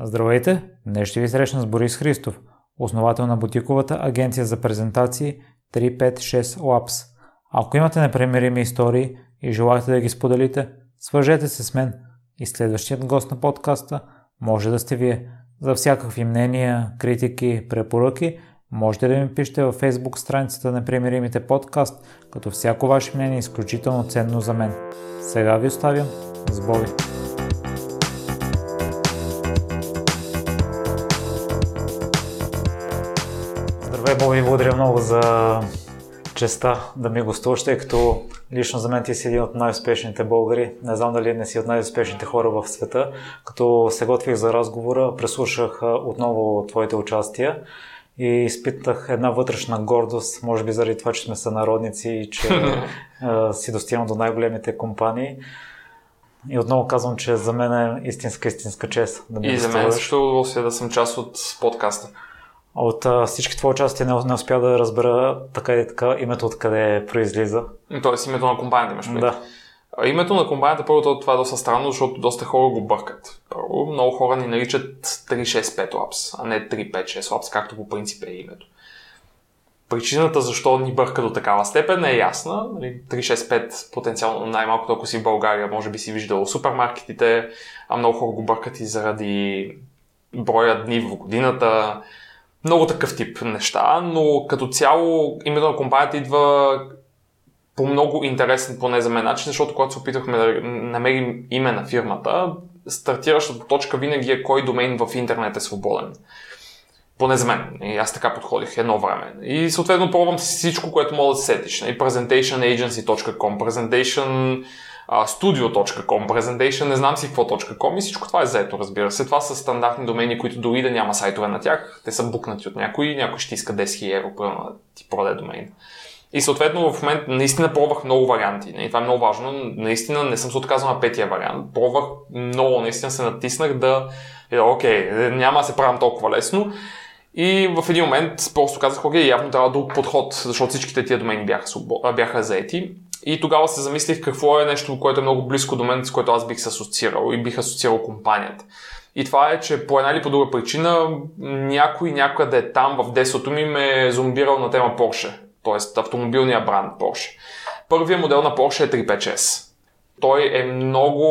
Здравейте! Днес ще ви срещна с Борис Христов, основател на бутиковата агенция за презентации 356 Labs. Ако имате непремерими истории и желаете да ги споделите, свържете се с мен и следващият гост на подкаста може да сте вие. За всякакви мнения, критики, препоръки можете да ми пишете във Facebook страницата на Непримиримите подкаст, като всяко ваше мнение е изключително ценно за мен. Сега ви оставям с Боби. Боби, благодаря много за честа да ми гостуваш, тъй като лично за мен ти си един от най-успешните българи. Не знам дали не си от най-успешните хора в света. Като се готвих за разговора, преслушах отново твоите участия и изпитах една вътрешна гордост, може би заради това, че сме сънародници и че си достигнал до най-големите компании. И отново казвам, че за мен е истинска, истинска чест да ми И за мен също удоволствие да съм част от подкаста. От а, всички твои участия не, не успя да разбера така и така името откъде произлиза. Тоест името на компанията имаш предвид. Да. Името на компанията, първото това е доста странно, защото доста хора го бъркат. Първо, много хора ни наричат 365 Labs, а не 356 Labs, както по принцип е името. Причината защо ни бърка до такава степен е ясна. 365 нали, потенциално най-малкото, ако си в България, може би си виждал супермаркетите, а много хора го бъркат и заради броя дни в годината, много такъв тип неща, но като цяло името на компанията идва по много интересен, поне за мен начин, защото когато се опитахме да намерим име на фирмата, стартиращата точка винаги е кой домен в интернет е свободен. Поне за мен. И аз така подходих едно време. И съответно пробвам всичко, което мога да се сетиш. И presentationagency.com, presentation studio.com, presentation, не знам си какво.com и всичко това е заето, разбира се. Това са стандартни домени, които дори да няма сайтове на тях, те са букнати от някой, някой ще иска 10 000 евро, примерно да ти продаде домен. И съответно в момента наистина пробвах много варианти. И това е много важно. Наистина не съм се отказал на петия вариант. Пробвах много, наистина се натиснах да... Окей, няма да се правям толкова лесно. И в един момент просто казах, окей, явно трябва друг подход, защото всичките тия домени бяха, бяха заети. И тогава се замислих какво е нещо, което е много близко до мен, с което аз бих се асоциирал и бих асоциирал компанията. И това е, че по една или по друга причина някой някъде там в детството ми ме е зомбирал на тема Porsche, т.е. автомобилния бранд Porsche. Първият модел на Porsche е 356. Той е много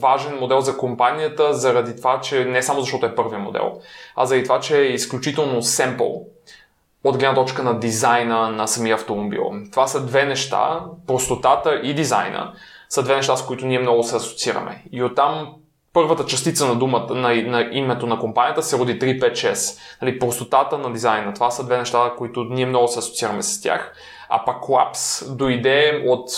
важен модел за компанията заради това, че не само защото е първият модел, а заради това, че е изключително семпл от гледна точка на дизайна на самия автомобил. Това са две неща, простотата и дизайна са две неща, с които ние много се асоциираме. И оттам първата частица на думата, на, на името на компанията се роди 356. Нали, простотата на дизайна. Това са две неща, които ние много се асоциираме с тях. А пак Labs дойде от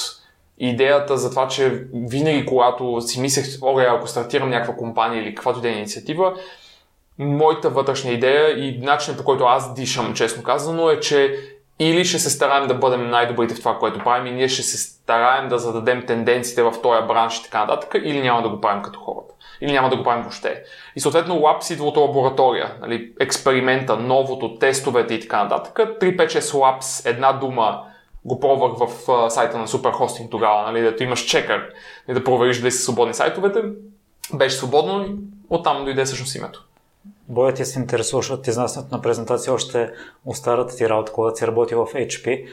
идеята за това, че винаги когато си мислех, ора, ако стартирам някаква компания или каквато и да е инициатива, моята вътрешна идея и начинът по който аз дишам, честно казано, е, че или ще се стараем да бъдем най-добрите в това, което правим и ние ще се стараем да зададем тенденциите в този бранш и така нататък, или няма да го правим като хората. Или няма да го правим въобще. И съответно Labs идва от лаборатория, нали, експеримента, новото, тестовете и така нататък. 356 Labs, една дума, го пробвах в uh, сайта на Superhosting тогава, нали, дето имаш чекър и да провериш дали са свободни сайтовете. Беше свободно и оттам дойде всъщност името. Боя ти се интересуваш от изнасянето на презентация още от старата ти работа, когато си работи в HP.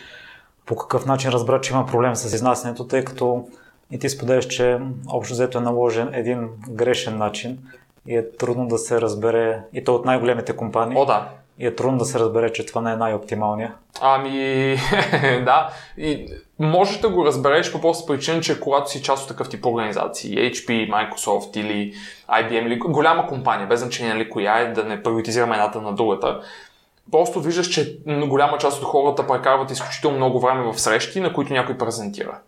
По какъв начин разбра, че има проблем с изнасянето, тъй като и ти споделяш, че общо взето е наложен един грешен начин и е трудно да се разбере, и то от най-големите компании. О, да. И е трудно да се разбере, че това не е най-оптималния. Ами, да. И можеш да го разбереш по просто причина, че когато си част от такъв тип организации, HP, Microsoft или IBM или голяма компания, без значение нали, коя е, да не приоритизираме едната на другата, просто виждаш, че голяма част от хората прекарват изключително много време в срещи, на които някой презентира.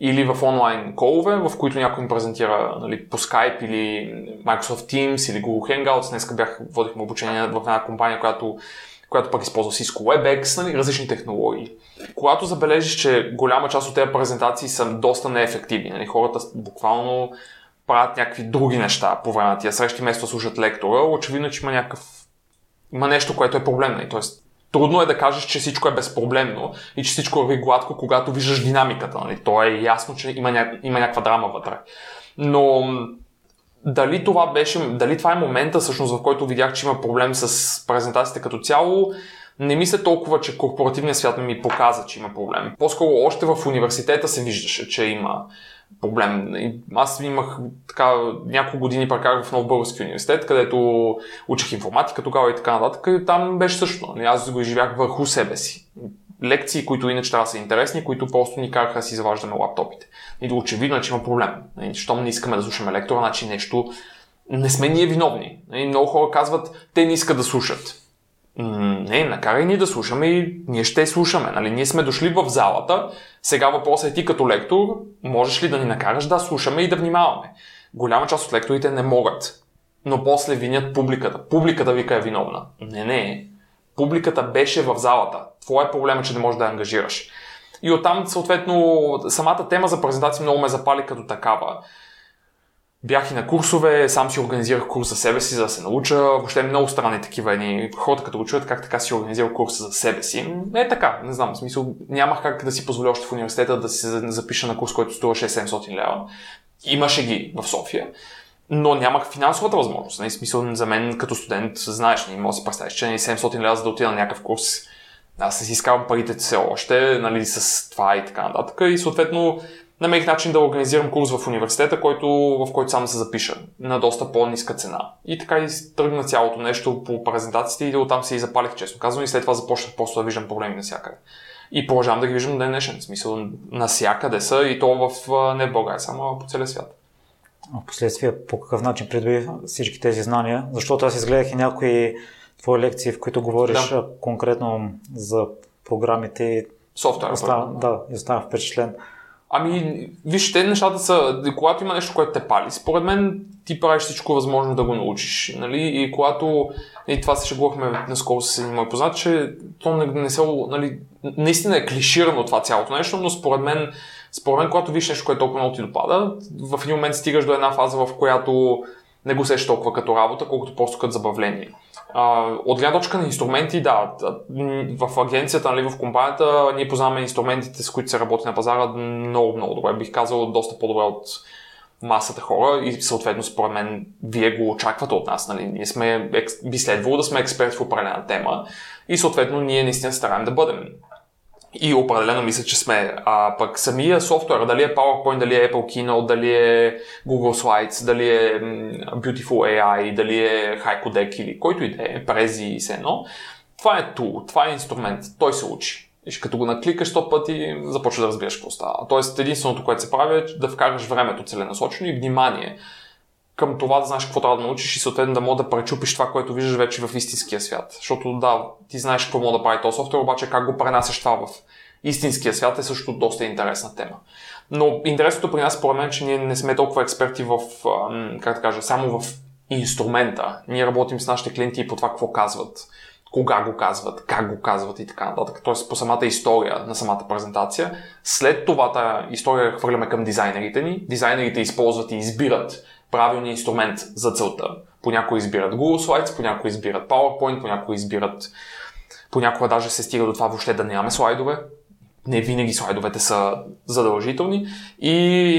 Или в онлайн колове, в които някой им презентира нали, по Skype или Microsoft Teams или Google Hangouts. Днес бях, водихме обучение в една компания, която която пък използва Cisco WebEx, нали, различни технологии. Когато забележиш, че голяма част от тези презентации са доста неефективни, нали, хората буквално правят някакви други неща по време на тия срещи, вместо да слушат лектора, очевидно, че има някакъв има нещо, което е проблемно. Нали? Тоест, трудно е да кажеш, че всичко е безпроблемно и че всичко върви гладко, когато виждаш динамиката. Нали? То е ясно, че има, ня... има някаква драма вътре. Но дали това беше, дали това е момента всъщност, в който видях, че има проблем с презентацията като цяло, не мисля толкова, че корпоративният свят ми показа, че има проблем. По-скоро още в университета се виждаше, че има проблем. Аз имах така няколко години прекарах в Нов Български университет, където учих информатика тогава и така нататък. И там беше също. Нали, аз го изживях върху себе си. Лекции, които иначе трябва да са интересни, които просто ни караха да си заваждаме лаптопите. И очевидно че има проблем. Нали, щом не искаме да слушаме лектора, значи нещо не сме ние виновни. Нали, много хора казват, те не искат да слушат. Не, накарай ни да слушаме и ние ще слушаме. Нали? Ние сме дошли в залата. Сега въпросът е ти като лектор, можеш ли да ни накараш да слушаме и да внимаваме? Голяма част от лекторите не могат, но после винят публиката. Публиката вика е виновна. Не, не. Публиката беше в залата. Твоя проблем е, че не можеш да я ангажираш. И оттам, съответно, самата тема за презентация много ме запали като такава. Бях и на курсове, сам си организирах курс за себе си, за да се науча. Въобще много странни такива едни хората, като го чуят как така си организирал курс за себе си. Не е така, не знам, в смисъл нямах как да си позволя още в университета да се запиша на курс, който струва 6-700 лева. Имаше ги в София, но нямах финансовата възможност. Не, смисъл за мен като студент, знаеш, не може да си представиш, че 700 нали, лева за да отида на някакъв курс. Аз не си изкарвам парите все още, нали, с това и така нататък. И съответно намерих начин да организирам курс в университета, който, в който сам се запиша на доста по-ниска цена. И така и тръгна цялото нещо по презентациите и оттам се и запалих, честно казвам, и след това започнах просто да виждам проблеми навсякъде. И продължавам да ги виждам ден днешен. В смисъл, навсякъде са и то в не в България, само по целия свят. А последствие по какъв начин придоби всички тези знания? Защото аз изгледах и някои твои лекции, в които говориш да. конкретно за програмите. Софтуер. да, и оставам впечатлен. Ами, вижте, нещата са, когато има нещо, което те пали, според мен ти правиш всичко възможно да го научиш. Нали? И когато, и това се шегувахме наскоро с един мой познат, че то не, не се, нали, наистина е клиширано това цялото нещо, но според мен, според мен, когато виж нещо, което толкова много ти допада, в един момент стигаш до една фаза, в която не го сеш толкова като работа, колкото просто като забавление. От гледна точка на инструменти, да, в агенцията, нали, в компанията, ние познаваме инструментите, с които се работи на пазара много, много добре. Бих казал доста по-добре от масата хора и съответно според мен вие го очаквате от нас. Нали? Ние сме, би следвало да сме експерти в определена тема и съответно ние наистина стараем да бъдем. И определено мисля, че сме. А пък самия софтуер, дали е PowerPoint, дали е Apple Keynote, дали е Google Slides, дали е Beautiful AI, дали е Haiku или който и да е, Prezi и все едно, това е tool, това е инструмент, той се учи. И като го накликаш 100 пъти, започва да разбираш какво става. Тоест, единственото, което се прави е да вкараш времето целенасочено и внимание към това да знаеш какво трябва да научиш и съответно да мога да пречупиш това, което виждаш вече в истинския свят. Защото да, ти знаеш какво мога да прави този софтуер, обаче как го пренасяш това в истинския свят е също доста интересна тема. Но интересното при нас, според мен, че ние не сме толкова експерти в, как да кажа, само в инструмента. Ние работим с нашите клиенти и по това какво казват, кога го казват, как го казват и така нататък. Тоест по самата история на самата презентация. След това тази история хвърляме към дизайнерите ни. Дизайнерите използват и избират правилния инструмент за целта. Понякога избират Google Slides, понякога избират PowerPoint, понякога избират Понякога даже се стига до това въобще да нямаме слайдове. Не винаги слайдовете са задължителни и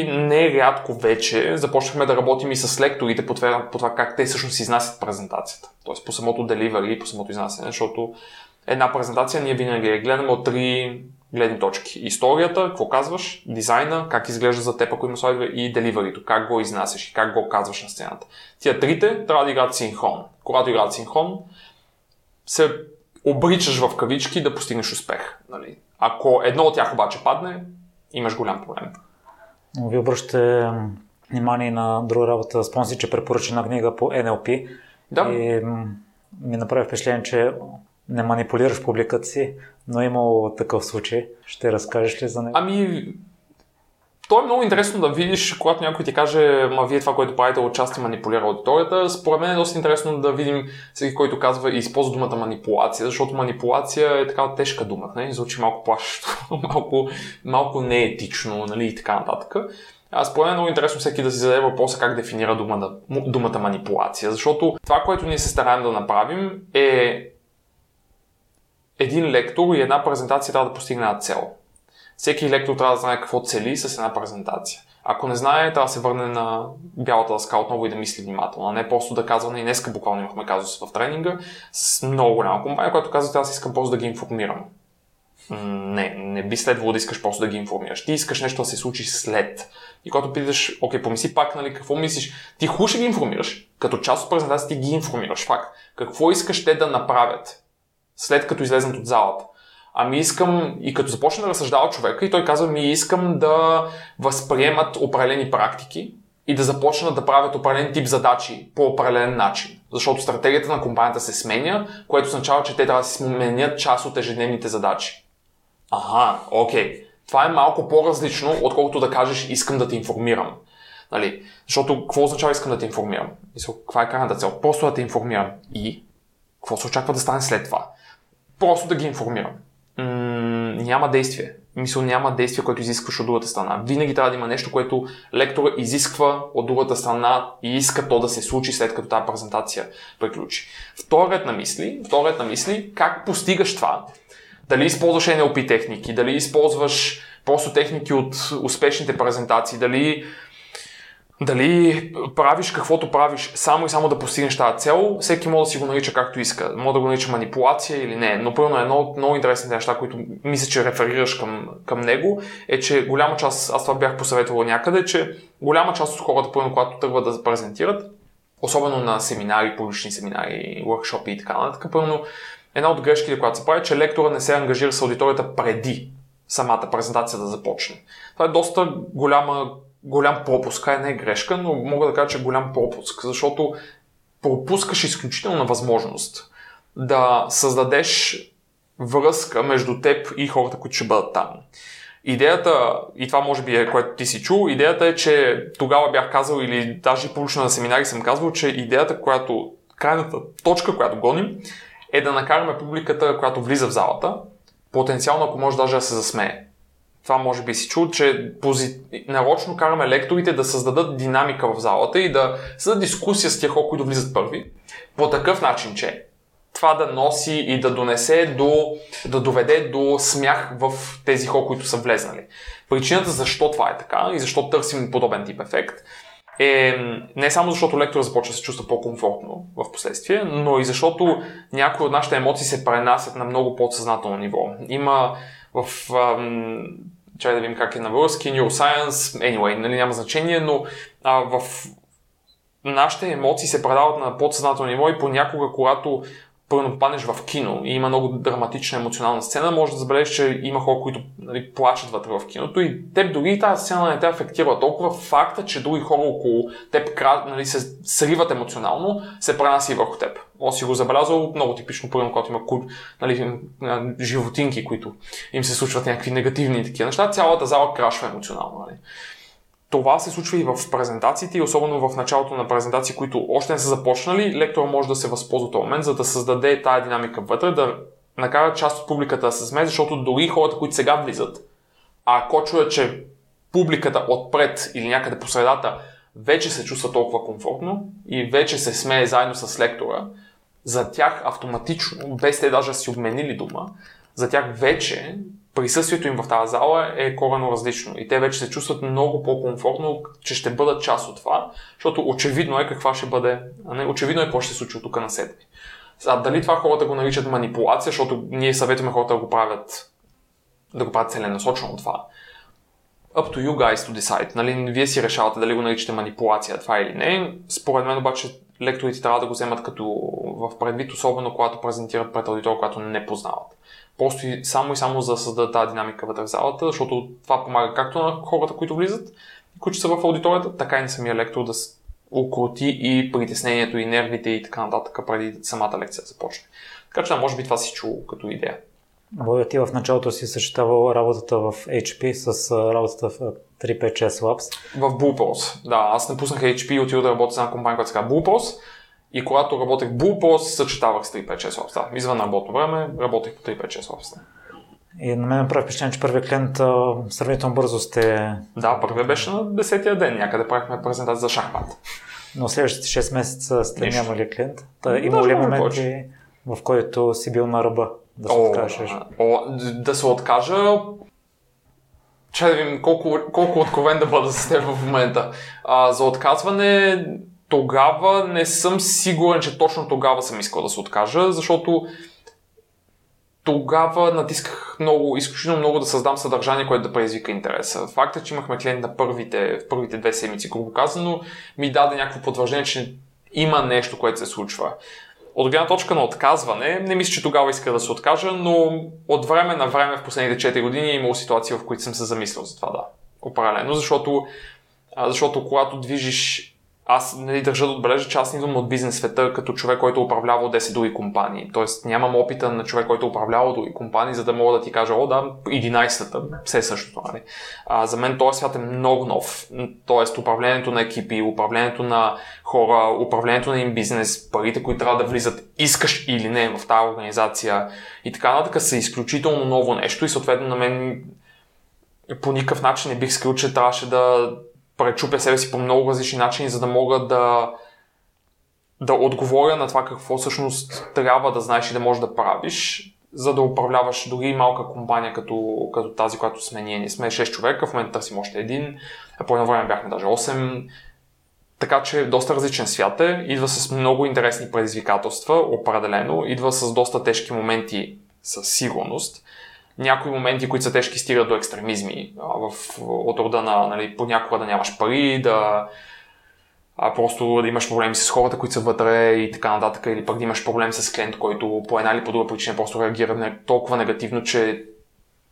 не рядко вече започнахме да работим и с лекторите по това, по това как те всъщност изнасят презентацията. Тоест по самото delivery и по самото изнасяне, защото една презентация ние винаги я гледаме от три гледни точки. Историята, какво казваш, дизайна, как изглежда за теб, ако има слайдове и деливарито, как го изнасяш и как го казваш на сцената. Тия трите трябва да играят синхрон. Когато играят синхрон, се обричаш в кавички да постигнеш успех. Нали? Ако едно от тях обаче падне, имаш голям проблем. Вие обръщате внимание на друга работа. Спомни че препоръча на книга по NLP. Да. И ми направи впечатление, че не манипулираш публиката си, но е имало такъв случай. Ще разкажеш ли за него? Ами, то е много интересно да видиш, когато някой ти каже, ма вие това, което правите, отчасти манипулира аудиторията. Според мен е доста интересно да видим всеки, който казва и използва думата манипулация, защото манипулация е такава тежка дума, не? звучи малко плашещо, малко, малко неетично нали? и така нататък. Аз според мен е много интересно всеки да си зададе въпроса как дефинира думата, думата манипулация, защото това, което ние се стараем да направим е един лектор и една презентация трябва да постигне една цел. Всеки лектор трябва да знае какво цели с една презентация. Ако не знае, трябва да се върне на бялата дъска отново и да мисли внимателно, не просто да казва, и днеска буквално имахме казус в тренинга с много голяма компания, която казва, аз искам просто да ги информирам. Не, не би следвало да искаш просто да ги информираш. Ти искаш нещо да се случи след. И когато питаш, окей, помисли пак, нали, какво мислиш, ти ще ги информираш. Като част от презентацията ти ги информираш. Факт. Какво искаш те да направят след като излезнат от залата? Ами искам, и като започне да разсъждава човека, и той казва ми искам да възприемат определени практики и да започнат да правят определен тип задачи по определен начин. Защото стратегията на компанията се сменя, което означава, че те трябва да си сменят част от ежедневните задачи. Ага, окей. Това е малко по-различно, отколкото да кажеш искам да те информирам. Нали? Защото какво означава искам да те информирам? Мисъл, каква е крайната цел? Просто да те информирам. И какво се очаква да стане след това? Просто да ги информирам м- няма действие. Мисъл няма действие, което изискваш от другата страна. Винаги трябва да има нещо, което лектора изисква от другата страна и иска то да се случи след като тази презентация приключи. Вторият на мисли, вторият на мисли, как постигаш това? Дали използваш NLP техники, дали използваш просто техники от успешните презентации, дали дали правиш каквото правиш само и само да постигнеш тази цел, всеки може да си го нарича както иска. Може да го нарича манипулация или не. Но първо едно от много интересните неща, които мисля, че реферираш към, към него, е, че голяма част, аз това бях посъветвал някъде, че голяма част от хората, първо, когато тръгват да презентират, особено на семинари, публични семинари, workshop и така нататък, първо, една от грешките, която се прави, е, че лектора не се ангажира с аудиторията преди самата презентация да започне. Това е доста голяма голям пропуск, а не е грешка, но мога да кажа, че е голям пропуск, защото пропускаш изключителна възможност да създадеш връзка между теб и хората, които ще бъдат там. Идеята, и това може би е което ти си чул, идеята е, че тогава бях казал или даже публично на семинари съм казвал, че идеята, която, крайната точка, която гоним, е да накараме публиката, която влиза в залата, потенциално, ако може даже да се засмее това може би си чул, че пози... нарочно караме лекторите да създадат динамика в залата и да създадат дискусия с тях, които влизат първи, по такъв начин, че това да носи и да донесе до, да доведе до смях в тези хора, които са влезнали. Причината защо това е така и защо търсим подобен тип ефект е не само защото лектора започва да се чувства по-комфортно в последствие, но и защото някои от нашите емоции се пренасят на много подсъзнателно ниво. Има в ам, чай да видим как е на български, neuroscience, anyway, нали, няма значение, но а, в нашите емоции се предават на подсъзнателно ниво и понякога, когато първо паднеш в кино и има много драматична емоционална сцена, може да забележиш, че има хора, които нали, плачат вътре в киното и теб дори тази сцена не те афектира толкова. Факта, че други хора около теб нали, се сриват емоционално, се пренаси върху теб. О, си го забелязал, много типично, първо, когато има нали, животинки, които им се случват някакви негативни такива неща, цялата зала крашва емоционално. Нали. Това се случва и в презентациите, и особено в началото на презентации, които още не са започнали, лектора може да се възползва този момент, за да създаде тая динамика вътре, да накара част от публиката да се смее, защото дори хората, които сега влизат, ако чуят, че публиката отпред или някъде по средата вече се чувства толкова комфортно и вече се смее заедно с лектора, за тях автоматично, без те даже си обменили дума, за тях вече присъствието им в тази зала е корено различно и те вече се чувстват много по-комфортно, че ще бъдат част от това, защото очевидно е каква ще бъде, а не, очевидно е какво ще се случи от тук на седми. А дали това хората го наричат манипулация, защото ние съветваме хората да го правят, да го правят целенасочено това. Up to you guys to decide. Нали, вие си решавате дали го наричате манипулация това или не. Според мен обаче лекторите трябва да го вземат като в предвид, особено когато презентират пред аудитор, която не познават. Просто и само и само за да създадат тази динамика вътре в залата, защото това помага както на хората, които влизат, които са в аудиторията, така и на самия лектор да укроти и притеснението и нервите и така нататък преди самата лекция да започне. Така че, да, може би това си чул като идея. Боя, ти в началото си съчетавал работата в HP с работата в 356 Labs. В BluePros. Да, аз напуснах HP и отидох да работя с една компания, която се казва BluePros. И когато работех в BluePros, съчетавах с 356 Labs. Да, извън работно време работех по 356 Labs. И на мен прави впечатление, че първият клиент сравнително бързо сте... Да, първият беше на 10-я ден. Някъде правихме презентация за шахмат. Но следващите 6 месеца сте Нищо. нямали клиент. Та, има ли моменти, в който си бил на ръба? Да се о, откажеш? О, да се откажа че да видим колко, колко откровен да бъда с теб в момента. А, за отказване тогава не съм сигурен, че точно тогава съм искал да се откажа, защото тогава натисках много, изключително много да създам съдържание, което да предизвика интереса. Факта, че имахме клиент на първите, в първите две седмици, грубо казано, ми даде някакво потвърждение, че има нещо, което се случва. От гледна точка на отказване, не мисля, че тогава иска да се откажа, но от време на време в последните 4 години е имало ситуации, в които съм се замислил за това, да. Определено, защото, защото когато движиш аз нали, държа да отбележа, че аз идвам от бизнес света като човек, който управлявал 10 други компании. Тоест нямам опита на човек, който управлявал други компании, за да мога да ти кажа, о да, 11-та, все същото. Нали? А, за мен този свят е много нов. Тоест управлението на екипи, управлението на хора, управлението на им бизнес, парите, които трябва да влизат, искаш или не в тази организация и така нататък са изключително ново нещо и съответно на мен по никакъв начин не бих скрил, че трябваше да пречупя себе си по много различни начини, за да мога да, да отговоря на това какво всъщност трябва да знаеш и да можеш да правиш, за да управляваш дори малка компания като, като тази, която сме ние. Ние сме 6 човека, в момента търсим още един, а по едно време бяхме даже 8. Така че доста различен свят е, идва с много интересни предизвикателства, определено, идва с доста тежки моменти със сигурност някои моменти, които са тежки, стигат до екстремизми. В, от рода на нали, понякога да нямаш пари, да а просто да имаш проблеми с хората, които са вътре и така нататък, или пък да имаш проблем с клиент, който по една или по друга причина просто реагира толкова негативно, че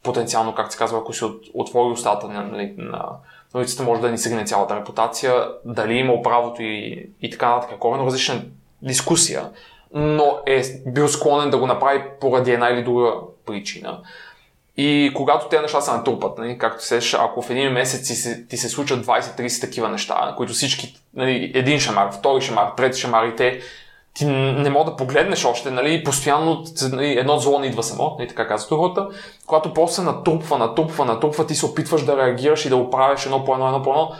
потенциално, както се казва, ако си отвори устата нали, на, на улицата, може да ни сегне цялата репутация, дали има правото и, и така нататък. Корено различна дискусия, но е бил склонен да го направи поради една или друга причина. И когато тези неща се натрупат, нали, както сеш, ако в един месец ти се, ти се случат 20-30 такива неща, които всички, нали, един шамар, втори шамар, трети шамар и те, ти не мога да погледнеш още, нали, постоянно нали, едно зло не идва само, нали, така казват хората. Когато после се натрупва, натрупва, натрупва, ти се опитваш да реагираш и да оправиш едно по едно, едно по едно,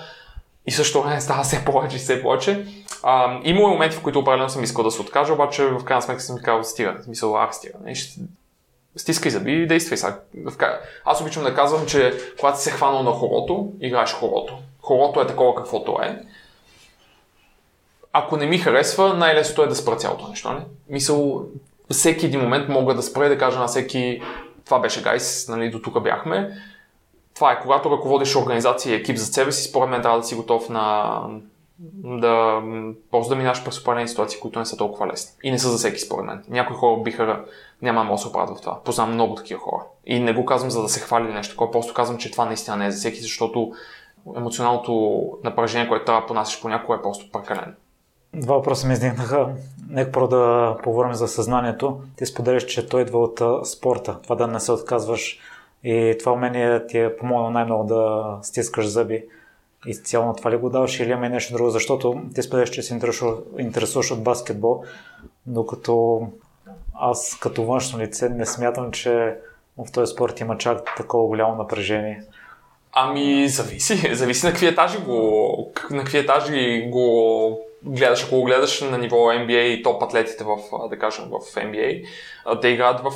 и също време става все повече и все повече. А, има моменти, в които определено съм искал да се откажа, обаче в крайна сметка съм казал, стига, в смисъл, ах, стига. Ще, стискай зъби и действай сега. Аз обичам да казвам, че когато се хванал на хорото, играеш хорото. Хорото е такова каквото е. Ако не ми харесва, най-лесното е да спра цялото нещо. Не? Мисъл, всеки един момент мога да спра и да кажа на всеки това беше гайс, нали, до тук бяхме. Това е, когато ръководиш организация и екип за себе си, според мен трябва да си готов на, да просто да минаш през определени ситуации, които не са толкова лесни. И не са за всеки, според мен. Някои хора биха, няма да се в това. Познавам много такива хора. И не го казвам за да се хвали нещо такова, просто казвам, че това наистина не е за всеки, защото емоционалното напрежение, което трябва да понасяш понякога е просто прекалено. Два въпроса ми издигнаха. Нека про да поговорим за съзнанието. Ти споделяш, че той идва от спорта. Това да не се отказваш и това умение ти е помогнало най-много да стискаш зъби изцяло на това ли го даваш или има нещо друго, защото ти споделяш, че се интересуваш от баскетбол, докато аз като външно лице не смятам, че в този спорт има чак такова голямо напрежение. Ами, зависи. Зависи на какви етажи го, на какви етажи го гледаш. Ако го гледаш на ниво NBA и топ атлетите в, да кажем, в NBA, те играят в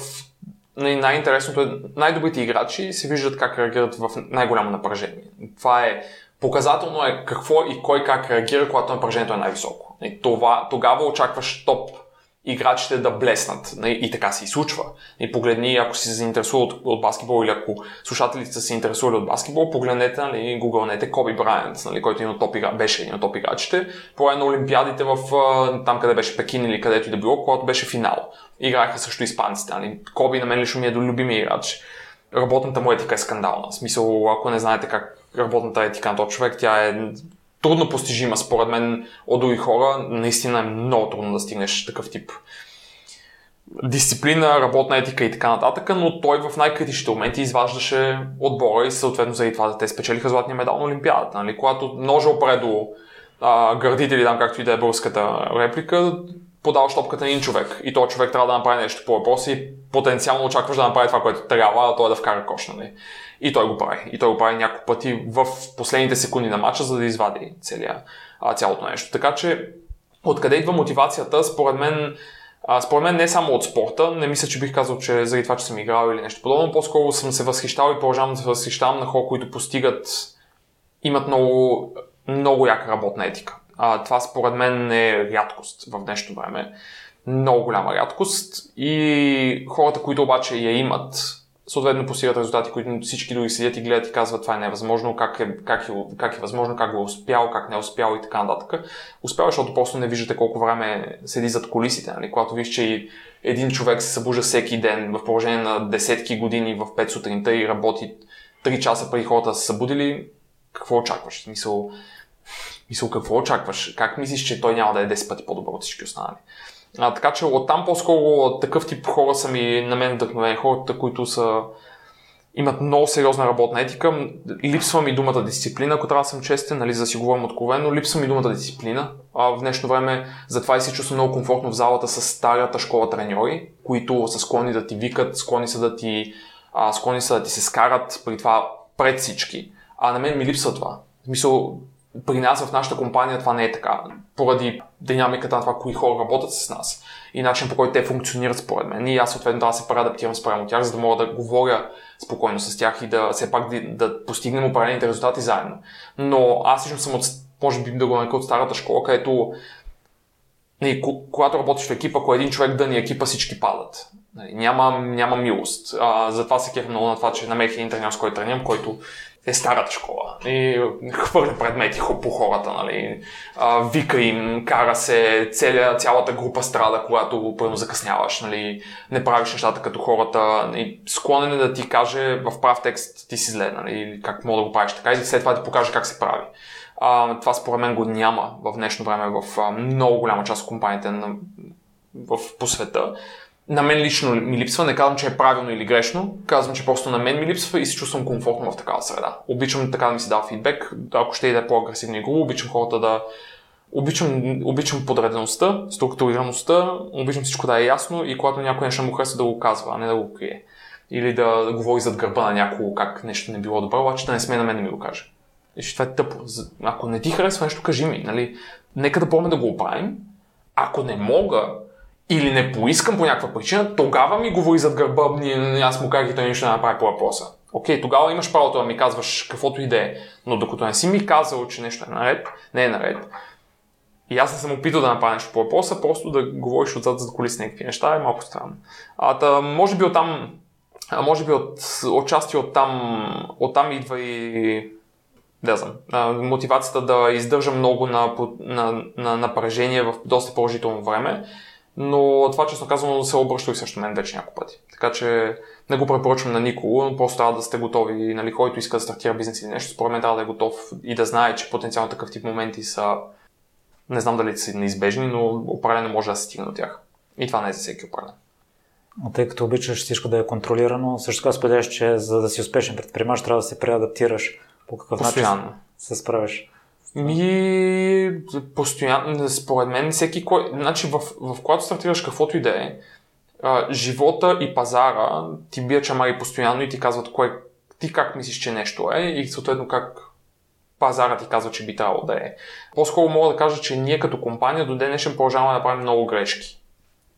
най-интересното е, най-добрите играчи се виждат как реагират в най-голямо напрежение. Това е Показателно е какво и кой как реагира, когато напрежението е най-високо. И това, тогава очакваш топ играчите да блеснат. И така се и случва. И погледни, ако си се заинтересувал от, от баскетбол или ако слушателите са се интересували от баскетбол, погледнете, нали, гугълнете Коби Брайант, нали, който един топ игра, беше един от топ играчите, по на Олимпиадите в, там къде беше Пекин или където и да било, когато беше финал. Играеха също испанците. Нали. Коби на мен лично ми е до любими играч. Работната му етика е скандална. В смисъл, ако не знаете как работната етика на този човек, тя е трудно постижима според мен от други хора. Наистина е много трудно да стигнеш такъв тип дисциплина, работна етика и така нататък, но той в най-критичните моменти изваждаше отбора и съответно заради това да те спечелиха златния медал на Олимпиадата. Нали? Когато ножа опре до а, гърдители, там както и да е българската реплика, подаваш топката на един човек и този човек трябва да направи нещо по въпроса и потенциално очакваш да направи това, което трябва, а той е да вкара кош. Нали? И той го прави. И той го прави няколко пъти в последните секунди на матча, за да извади целия, цялото нещо. Така че, откъде идва мотивацията? Според мен, А, според мен не само от спорта, не мисля, че бих казал, че заради това, че съм играл или нещо подобно, по-скоро съм се възхищал и продължавам да се възхищавам на хора, които постигат, имат много, много яка работна етика. А, това според мен е рядкост в днешно време. Много голяма рядкост. И хората, които обаче я имат, съответно постигат резултати, които всички други седят и гледат и казват това е невъзможно, как е, как е, как е възможно, как го е успял, как не е успял и така нататък. Успял, защото просто не виждате колко време седи зад колисите. Нали? Когато виж, че един човек се събужда всеки ден в положение на десетки години в 5 сутринта и работи 3 часа преди хората са събудили, какво очакваш? Мисъл, мисъл, какво очакваш? Как мислиш, че той няма да е 10 пъти по-добър от всички останали? А, така че оттам по-скоро такъв тип хора са ми на мен вдъхновени. Хората, които са имат много сериозна работна етика. Липсва ми думата дисциплина, ако трябва да съм честен, нали, за да си говорим откровено. Липсва ми думата дисциплина. А, в днешно време затова и се чувствам много комфортно в залата с старата школа треньори, които са склонни да ти викат, склонни са да ти, а, склонни са да ти се скарат при това пред всички. А на мен ми липсва това. В смисъл, при нас в нашата компания това не е така. Поради динамиката на това, кои хора работят с нас и начин по който те функционират според мен. И аз съответно да се преадаптирам спрямо тях, за да мога да говоря спокойно с тях и да все пак да, да постигнем определените резултати заедно. Но аз лично съм от, може би да го нарека от старата школа, където не, когато работиш в екипа, ако един човек дъни екипа, всички падат. Нали, няма, няма милост. А, затова се кефа много на това, че намерих един тренер, с който тренирам, който е старата школа. И хвърля предмети по хората, нали. А, вика им, кара се, целя, цялата група страда, когато пълно закъсняваш, нали. Не правиш нещата като хората. И склонен е да ти каже в прав текст ти си зле, нали. Как мога да го правиш така и след това ти покаже как се прави. А, това според мен го няма в днешно време в много голяма част от компаниите на, в, по света на мен лично ми липсва, не казвам, че е правилно или грешно, казвам, че просто на мен ми липсва и се чувствам комфортно в такава среда. Обичам така да ми си дава фидбек, ако ще и да е по-агресивно игру, обичам хората да... Обичам, обичам подредеността, структурираността, обичам всичко да е ясно и когато някой нещо му харесва да го казва, а не да го крие. Или да, говори зад гърба на някого как нещо не било добро, обаче да не сме на мен да ми го каже. И това е тъпо. Ако не ти харесва нещо, кажи ми. Нали? Нека да помня да го оправим. Ако не мога, или не поискам по някаква причина, тогава ми говори зад гърба, аз му казах и той нищо не направи по въпроса. Окей, тогава имаш правото да ми казваш каквото и да е, но докато не си ми казал, че нещо е наред, не е наред, и аз не съм опитал да направя нещо по въпроса, просто да говориш отзад зад колиси някакви неща е малко странно. А, та, може би оттам, а може би от, отчасти оттам, оттам идва и да знам, мотивацията да издържа много на, на, на напрежение в доста положително време но това, честно казвам, се обръща и също мен вече няколко пъти. Така че не го препоръчвам на никого, но просто трябва да сте готови, нали, който иска да стартира бизнес или нещо, според мен трябва да е готов и да знае, че потенциално такъв тип моменти са, не знам дали са неизбежни, но определено може да се стигне до тях. И това не е за всеки определен. Тъй като обичаш всичко да е контролирано, също така споделяш, че за да си успешен предприемач трябва да се преадаптираш по какъв Постоянно. начин се справиш. Ми, постоянно, според мен, всеки кой. Значи, в, в когато стартираш каквото и да е, живота и пазара ти бия чамари постоянно и ти казват кое, ти как мислиш, че нещо е и съответно как пазара ти казва, че би трябвало да е. По-скоро мога да кажа, че ние като компания до днешен продължаваме да правим много грешки.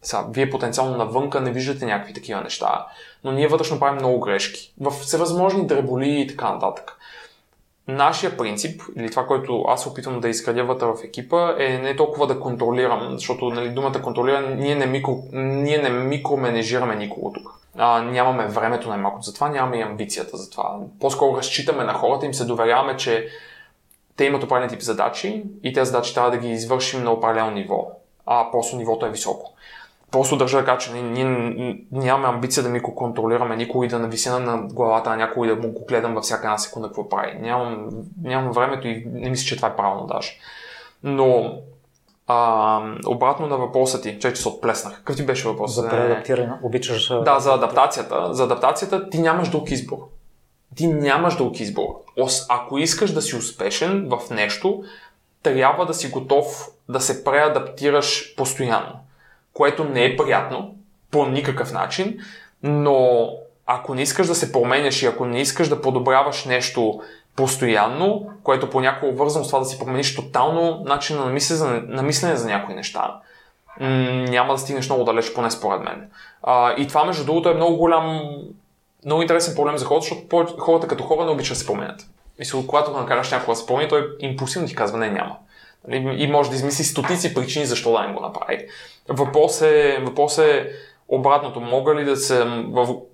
Сега, вие потенциално навънка не виждате някакви такива неща, но ние вътрешно правим много грешки. В всевъзможни дреболи и така нататък нашия принцип, или това, което аз опитвам да изградя вътре в екипа, е не толкова да контролирам, защото нали, думата контролира, ние не, микро, ние не микроменежираме никого тук. А, нямаме времето най-малко за това, нямаме и амбицията за това. По-скоро разчитаме на хората, им се доверяваме, че те имат определен тип задачи и тези задачи трябва да ги извършим на определено ниво, а просто нивото е високо просто държа да кажа, че ние, ние нямаме амбиция да ми го контролираме никой да нависина на главата на някой да му го гледам във всяка една секунда какво прави. Нямам, нямам времето и не мисля, че това е правилно даже. Но а, обратно на въпроса ти, че, че се отплеснах. Какъв ти беше въпрос? За преадаптиране, обичаш. Да, за адаптацията. За адаптацията ти нямаш друг избор. Ти нямаш друг избор. Ако искаш да си успешен в нещо, трябва да си готов да се преадаптираш постоянно което не е приятно по никакъв начин, но ако не искаш да се променяш и ако не искаш да подобряваш нещо постоянно, което понякога вързвам с това да си промениш тотално начина на мислене, на мислене за някои неща, няма да стигнеш много далеч, поне според мен. А, и това, между другото, е много голям, много интересен проблем за хората, защото хората като хора не обичат да се променят. Мисля, когато го накараш някога да се промени, той импулсивно ти казва, не, няма. Нали, и може да измисли стотици причини защо да не го направи. Въпрос е, въпрос е обратното. Мога ли да, се,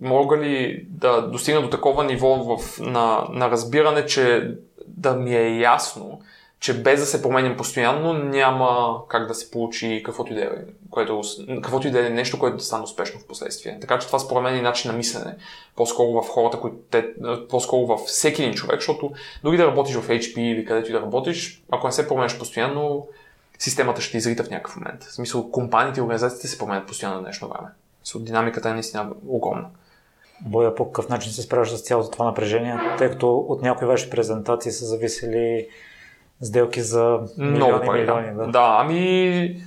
мога ли да достигна до такова ниво в, на, на разбиране, че да ми е ясно, че без да се променям постоянно, няма как да се получи каквото и да е, което, каквото и да е нещо, което да стане успешно в последствие. Така че това според мен е начин на мислене. По-скоро в хората, които те, по-скоро във всеки един човек, защото дори да работиш в HP или където и да работиш, ако не се променяш постоянно, системата ще изрита в някакъв момент. В смисъл, компаниите и организациите се променят постоянно на днешно време. С динамиката е наистина огромна. Боя по какъв начин се справяш с цялото това напрежение, тъй като от някои ваши презентации са зависели сделки за милиони, Много пари, милиони. Да. да, ами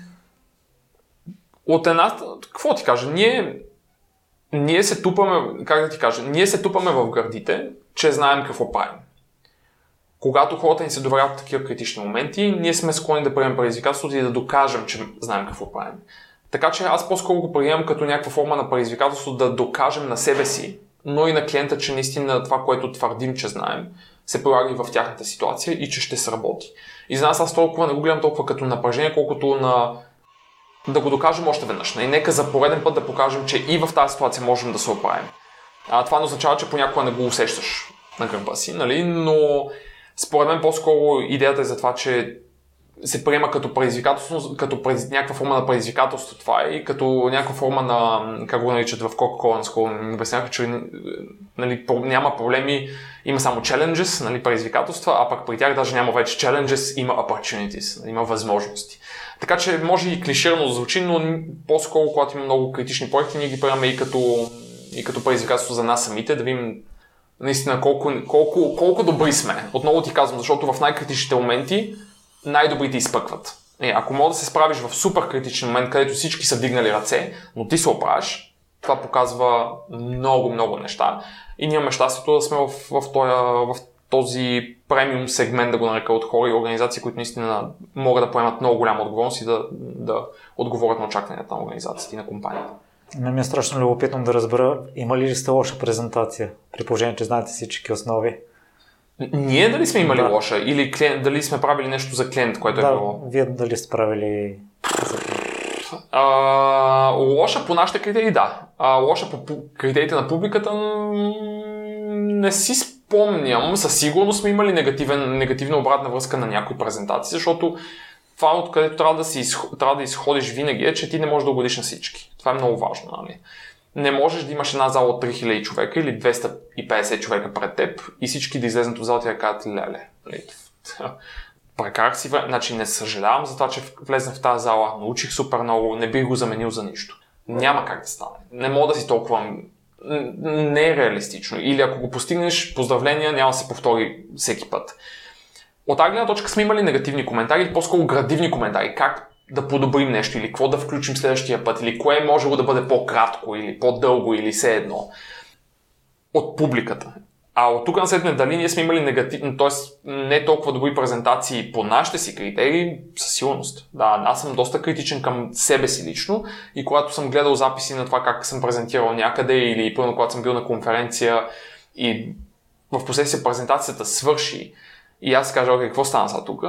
от една... Какво ти кажа? Ние, ние се тупаме, как да ти кажа, ние се тупаме в гърдите, че знаем какво правим. Когато хората ни се доверяват в такива критични моменти, ние сме склонни да приемем предизвикателството и да докажем, че знаем какво правим. Така че аз по-скоро го приемам като някаква форма на предизвикателство да докажем на себе си, но и на клиента, че наистина това, което твърдим, че знаем, се прилага и в тяхната ситуация и че ще сработи. И за нас аз толкова не го гледам толкова като напрежение, колкото на да го докажем още веднъж. И нека за пореден път да покажем, че и в тази ситуация можем да се оправим. А, това не означава, че понякога не го усещаш на гърба си, нали? но според мен по-скоро идеята е за това, че се приема като предизвикателство, като през, някаква форма на предизвикателство това е и като някаква форма на, как го наричат в Coca-Cola, наскоро ми обясняха, че нали, няма проблеми, има само challenges, нали, предизвикателства, а пък при тях даже няма вече challenges, има opportunities, нали, има възможности. Така че може и клиширано да звучи, но по-скоро, когато има много критични проекти, ние ги приемаме и като, и като предизвикателство за нас самите, да видим наистина колко, колко, колко добри сме. Отново ти казвам, защото в най-критичните моменти най-добрите изпъкват. Е, ако мога да се справиш в супер критичен момент, където всички са вдигнали ръце, но ти се оправиш, това показва много, много неща. И ние имаме щастието да сме в, в, този, в този премиум сегмент, да го нарека от хора и организации, които наистина могат да поемат много голяма отговорност и да, да отговорят на очакванията на организациите и на компанията. Не ми е страшно любопитно да разбера, има ли сте лоша презентация, при положение, че знаете всички основи? Ние дали сме имали да. лоша или клиент, дали сме правили нещо за клиент, което да, е било? Вие дали сте правили за клиент? А, лоша по нашите критерии, да. А, лоша по критериите на публиката не си спомням. Със сигурност сме имали негативен, негативна обратна връзка на някои презентации, защото това, откъдето трябва да, си, трябва да изходиш винаги е, че ти не можеш да угодиш на всички. Това е много важно. Нали? не можеш да имаш една зала от 3000 човека или 250 човека пред теб и всички да излезнат от залата и да кажат, леле, нали, прекарах си значи не съжалявам за това, че влезнах в тази зала, научих супер много, не бих го заменил за нищо. Няма как да стане. Не мога да си толкова не е реалистично. Или ако го постигнеш, поздравления, няма да се повтори всеки път. От тази точка сме имали негативни коментари по-скоро градивни коментари. Как да подобрим нещо или какво да включим следващия път или кое е можело да бъде по-кратко или по-дълго или все едно от публиката. А от тук на дали ние сме имали негативни, т.е. не толкова добри презентации по нашите си критерии, със сигурност. Да, аз съм доста критичен към себе си лично и когато съм гледал записи на това как съм презентирал някъде или пълно когато съм бил на конференция и в последствие презентацията свърши и аз кажа, окей, какво стана сега тук?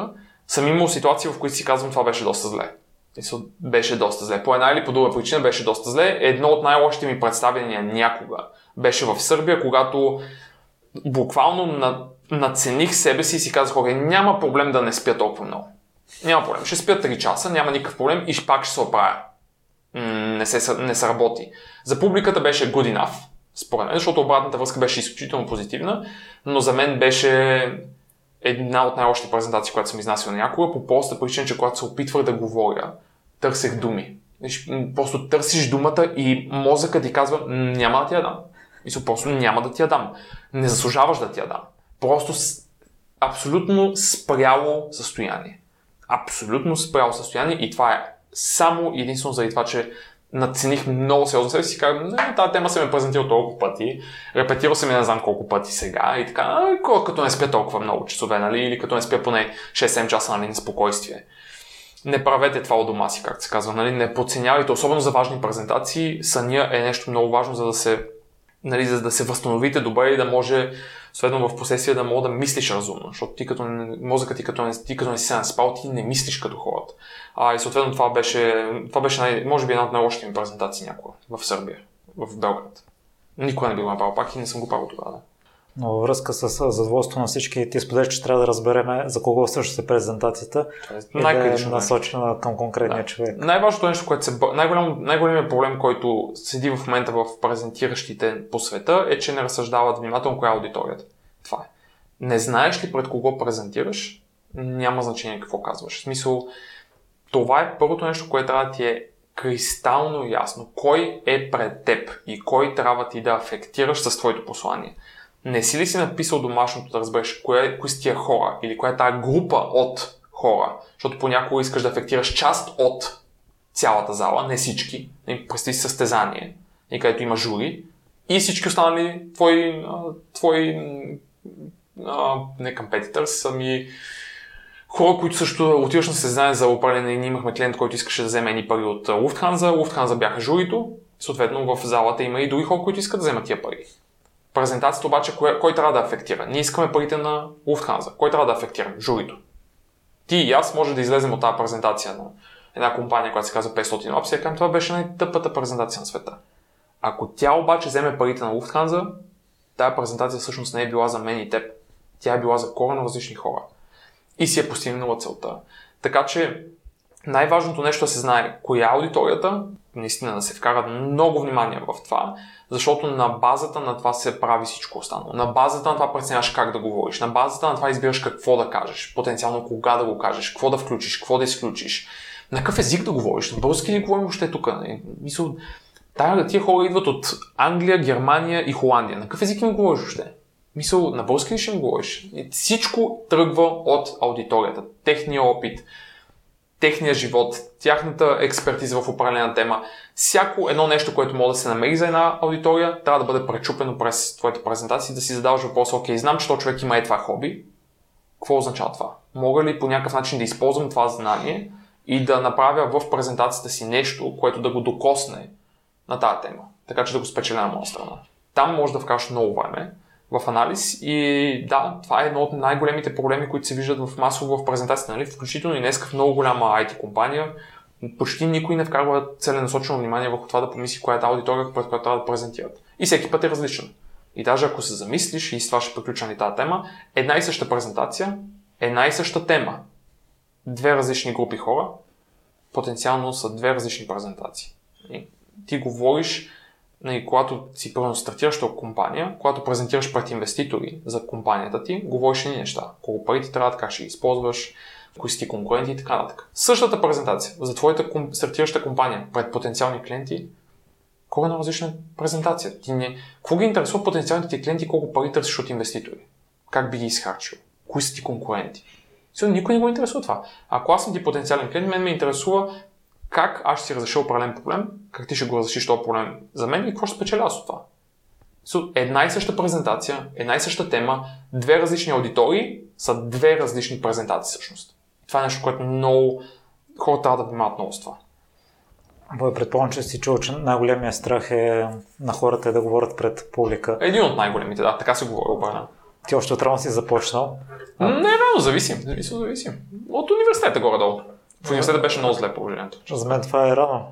Съм имал ситуации, в които си казвам, това беше доста зле. Беше доста зле. По една или по друга причина беше доста зле. Едно от най-лошите ми представяния някога беше в Сърбия, когато буквално на, нацених себе си и си казах, окей, няма проблем да не спя толкова много. Няма проблем. Ще спя 3 часа, няма никакъв проблем и пак ще се оправя. не, се, не се работи. За публиката беше good enough, според мен, защото обратната връзка беше изключително позитивна, но за мен беше една от най-лошите презентации, която съм изнасял някога, по проста причина, че когато се опитвах да говоря, търсех думи. Просто търсиш думата и мозъкът ти казва, няма да ти я дам. Мисля, просто няма да ти я дам. Не заслужаваш да ти я дам. Просто с... абсолютно спряло състояние. Абсолютно спряло състояние и това е само единствено заради това, че нацених много сериозно себе си и казах, не, тази тема се ме презентира толкова пъти, репетирал се ми не знам колко пъти сега и така, като не спя толкова много часове, нали, или като не спя поне 6-7 часа нали, на спокойствие. не правете това от дома си, както се казва. Нали? Не подценявайте, особено за важни презентации. Съня е нещо много важно, за да се, нали, за да се възстановите добре и да може, следно в последствие, да мога да мислиш разумно. Защото ти като мозъкът ти като ти като не си се наспал, ти не мислиш като хората. А, и съответно това беше, това беше най, може би една от най-лошите ми презентации някога в Сърбия, в Белград. Никога не бил направил пак и не съм го правил тогава. Да. Но във връзка с задоволството на всички, ти споделяш, че трябва да разбереме за кого всъщност е презентацията е най- и да е насочена към конкретния да. човек. Най-важното нещо, което се... Най-голям, най-големият проблем, който седи в момента в презентиращите по света е, че не разсъждават внимателно коя е аудиторията. Това е. Не знаеш ли пред кого презентираш, няма значение какво казваш. В смисъл, това е първото нещо, което трябва да ти е кристално ясно. Кой е пред теб и кой трябва ти да афектираш с твоето послание не си ли си написал домашното да разбереш кое, кои са тия хора или коя е тази група от хора, защото понякога искаш да афектираш част от цялата зала, не всички. Представи си състезание, и където има жури, и всички останали твои, твои а, не компетитърс, ами хора, които също отиваш на състезание за и ние имахме клиент, който искаше да вземе ни пари от Луфтханза. Луфтханза бяха журито. Съответно в залата има и други хора, които искат да вземат тия пари. Презентацията обаче, кой, кой трябва да афектира? Ние искаме парите на Луфтханза. Кой трябва да афектира? Журито. Ти и аз може да излезем от тази презентация на една компания, която се казва 500 Ops и кажем, това беше най-тъпата презентация на света. Ако тя обаче вземе парите на Луфтханза, тази презентация всъщност не е била за мен и теб. Тя е била за корено различни хора. И си е постигнала целта. Така че най-важното нещо е да се знае коя е аудиторията, наистина да се вкара много внимание в това, защото на базата на това се прави всичко останало. На базата на това преценяваш как да говориш, на базата на това избираш какво да кажеш, потенциално кога да го кажеш, какво да включиш, какво да изключиш, на какъв език да говориш, на български ли говорим въобще тук. Мисъл, тия хора идват от Англия, Германия и Холандия. На какъв език им говориш въобще? Мисъл, на български ли ще им говориш? Всичко тръгва от аудиторията, техния опит, техния живот, тяхната експертиза в определена тема. Всяко едно нещо, което може да се намери за една аудитория, трябва да бъде пречупено през твоята презентация, да си задаваш въпроса, окей, знам, че този човек има е това хоби. Какво означава това? Мога ли по някакъв начин да използвам това знание и да направя в презентацията си нещо, което да го докосне на тази тема, така че да го спечеля на моя страна. Там може да вкараш много време, в анализ и да, това е едно от най-големите проблеми, които се виждат в масово в презентацията, нали? включително и днес в много голяма IT компания, почти никой не вкарва целенасочено внимание върху това да помисли коя е тази аудитория, пред която трябва да презентират. И всеки път е различен. И даже ако се замислиш, и с това ще приключа ни тази тема, една и съща презентация, една и съща тема, две различни групи хора, потенциално са две различни презентации. И ти говориш нали, когато си първо стартираш компания, когато презентираш пред инвеститори за компанията ти, говориш ни неща. Колко пари ти трябва, как ще ги използваш, кои си ти конкуренти и така нататък. Същата презентация за твоята стартираща компания пред потенциални клиенти, колко е на различна презентация. Ти не... Какво ги интересува потенциалните ти клиенти, колко пари търсиш от инвеститори? Как би ги изхарчил? Кои са ти конкуренти? Все, никой не го интересува това. Ако аз съм ти потенциален клиент, мен ме интересува как аз ще си разреша определен проблем, как ти ще го разрешиш този проблем за мен и какво ще спечеля аз от това. Една и съща презентация, една и съща тема, две различни аудитории са две различни презентации всъщност. Това е нещо, което много хората трябва да внимават много с това. Бой, предполагам, че си чул, че най-големия страх е на хората е да говорят пред публика. Един от най-големите, да, така се говори обърна. Ти още от рано си започнал. Не, не, зависим, зависим, зависим. От университета горе-долу. В университета беше много зле положението. За мен това е рано.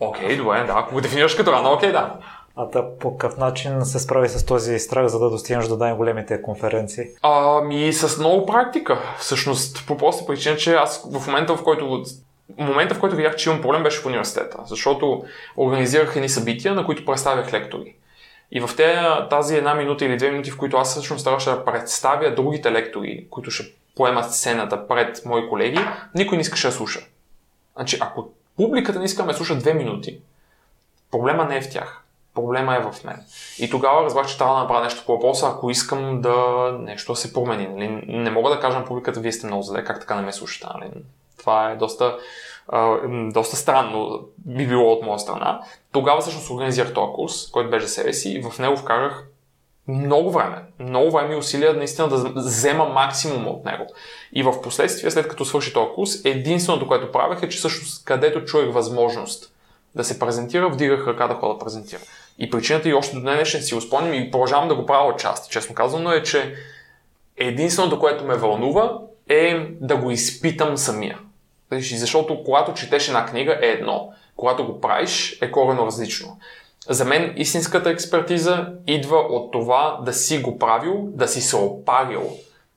Окей, okay, добре, да. Ако го дефинираш като рано, окей, okay, да. А та по какъв начин се справи с този страх, за да достигнеш до най-големите конференции? Ами с много практика. Всъщност, по проста причина, че аз в момента, в който момента, в който видях, че имам проблем, беше в университета. Защото организирах едни събития, на които представях лектори. И в тази една минута или две минути, в които аз всъщност трябваше да представя другите лектори, които ще поемат сцената пред мои колеги, никой не искаше да слуша. Значи, ако публиката не иска да ме слуша две минути, проблема не е в тях. Проблема е в мен. И тогава разбрах, че трябва да направя нещо по въпроса, ако искам да нещо да се промени. Нали? Не мога да кажа на публиката, вие сте много зле, как така не ме слушате. Нали? Това е доста, доста странно би било от моя страна. Тогава всъщност организирах този курс, който беше себе си и в него вкарах много време, много време и усилия наистина да взема максимум от него. И в последствие, след като свърши този курс, единственото, което правех е, че всъщност където чуех възможност да се презентира, вдигах ръка да ходя да презентира. И причината и още до днес ще си спомням и продължавам да го правя отчасти, честно казано, е, че единственото, което ме вълнува е да го изпитам самия. Защото когато четеш една книга е едно, когато го правиш е корено различно. За мен истинската експертиза идва от това да си го правил, да си се опарил,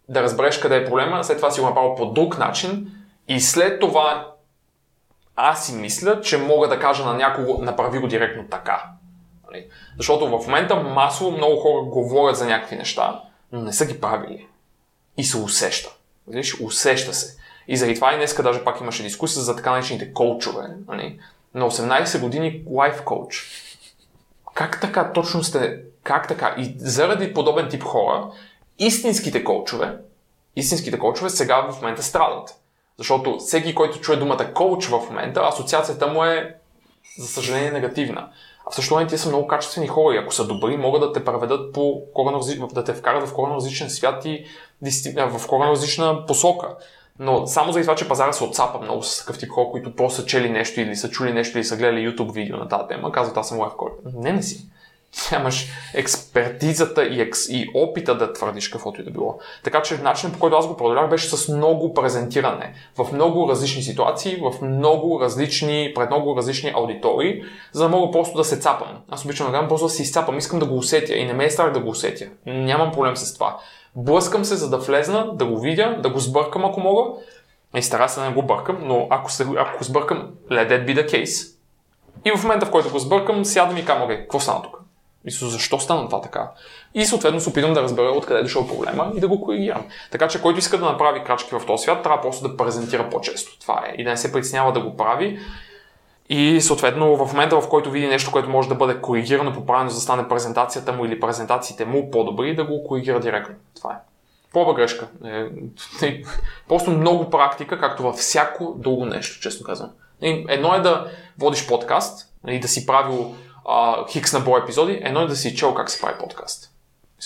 да разбереш къде е проблема, след това си го направил по друг начин и след това аз си мисля, че мога да кажа на някого, направи го директно така. Нали? Защото в момента масово много хора говорят за някакви неща, но не са ги правили. И се усеща. Усеща се. И заради това и днеска даже пак имаше дискусия за така наречените коучове. Нали? На 18 години лайф коуч. Как така точно сте, как така? И заради подобен тип хора, истинските коучове, истинските коучове сега в момента страдат. Защото всеки, който чуе думата коуч в момента, асоциацията му е, за съжаление, негативна. А в същото време те са много качествени хора и ако са добри, могат да те преведат по корено, да те вкарат в корено различен свят и в корено различна посока. Но само за това, че пазара се отцапа много с такъв тип хора, които просто са чели нещо или са чули нещо или са гледали YouTube видео на тази тема, казват аз съм лайф коуч. Не, не си нямаш експертизата и, екс, и опита да твърдиш каквото и да било. Така че начинът по който аз го продължах беше с много презентиране в много различни ситуации, в много различни, пред много различни аудитории, за да мога просто да се цапам. Аз обичам да просто да се изцапам, искам да го усетя и не ме е страх да го усетя. Нямам проблем с това. Блъскам се, за да влезна, да го видя, да го сбъркам, ако мога. И стара се да не го бъркам, но ако, се, ако сбъркам, let that be the case. И в момента, в който го сбъркам, сядам и казвам, какво стана тук? Мисля, защо стана това така? И съответно се опитвам да разбера откъде е дошъл проблема и да го коригирам. Така че който иска да направи крачки в този свят, трябва просто да презентира по-често. Това е. И да не се притеснява да го прави. И съответно в момента, в който види нещо, което може да бъде коригирано, поправено, за да стане презентацията му или презентациите му по-добри, да го коригира директно. Това е. Проба грешка. Е, е, просто много практика, както във всяко друго нещо, честно казвам. Едно е да водиш подкаст и нали, да си правил а, хикс на брой епизоди, едно е да си чел как се прави подкаст.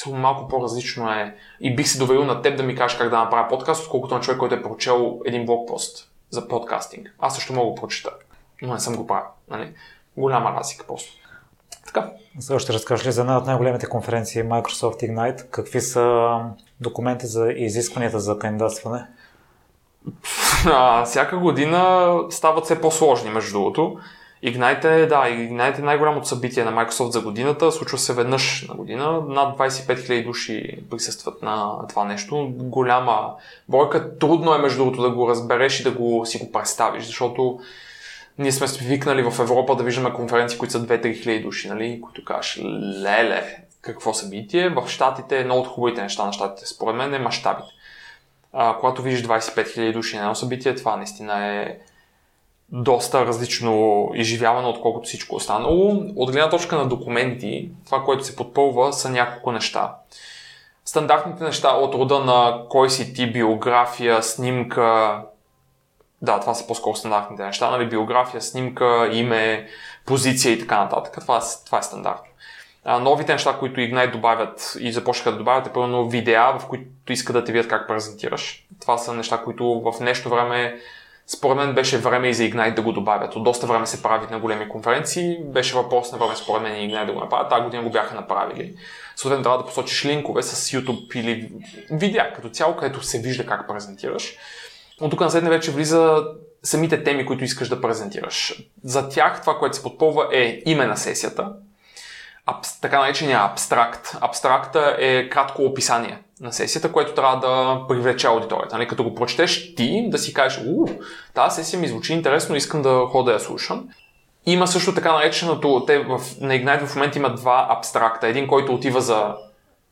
Малко по-различно е. И бих се доверил на теб да ми кажеш как да направя подкаст, отколкото на човек, който е прочел един блокпост за подкастинг. Аз също мога да прочета, но не съм го правил. Нали? Голяма разлика просто. Така. Също ще разкажеш ли за една от най-големите конференции Microsoft Ignite? Какви са документи за изискванията за кандидатстване? А, всяка година стават все по-сложни, между другото. Ignite е, да, Ignite е най-голямото събитие на Microsoft за годината. Случва се веднъж на година. Над 25 000 души присъстват на това нещо. Голяма бройка. Трудно е, между другото, да го разбереш и да го, си го представиш, защото ние сме свикнали в Европа да виждаме конференции, които са 2-3 хиляди души, нали? които кажеш, леле, какво събитие. В Штатите, едно от хубавите неща на Штатите, според мен, е мащабите. Когато видиш 25 хиляди души на едно събитие, това наистина е доста различно изживяване, отколкото всичко останало. От гледна точка на документи, това, което се подпълва, са няколко неща. Стандартните неща от рода на кой си ти, биография, снимка, да, това са по-скоро стандартните неща, нали? биография, снимка, име, позиция и така нататък. Това, това е стандартно. Новите неща, които Ignite добавят и започнаха да добавят е пълно видеа, в които искат да те видят как презентираш. Това са неща, които в нещо време според мен беше време и за Ignite да го добавят. От доста време се прави на големи конференции. Беше въпрос на време, според мен, и Ignite да го направят. Тази година го бяха направили. Съответно, трябва да посочиш линкове с YouTube или видеа като цяло, където се вижда как презентираш. От тук на след вече влиза самите теми, които искаш да презентираш. За тях това, което се подпълва е име на сесията, абс, така наречения абстракт. Абстракта е кратко описание на сесията, което трябва да привлече аудиторията. Нали? Като го прочетеш ти, да си кажеш, у, тази сесия ми звучи интересно, искам да хода да я слушам. Има също така нареченото, те в, на Ignite в момента има два абстракта. Един, който отива за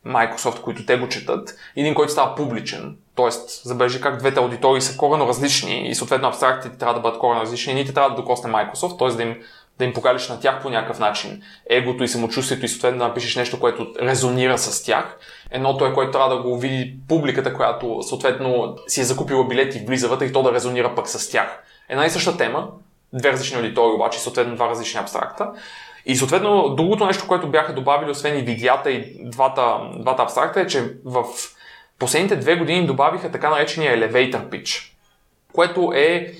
Microsoft, които те го четат, и един, който става публичен. Тоест, забележи как двете аудитории са корено различни и съответно абстрактите трябва да бъдат корено различни. Едните трябва да докосне Microsoft, т.е. да им да им покажеш на тях по някакъв начин егото и самочувствието и съответно да напишеш нещо, което резонира с тях. Едното е, което трябва да го види публиката, която съответно си е закупила билети и влиза вътре и то да резонира пък с тях. Една и съща тема, две различни аудитории, обаче съответно два различни абстракта. И съответно, другото нещо, което бяха добавили, освен и видеята и двата, двата абстракта, е, че в последните две години добавиха така наречения elevator pitch, което е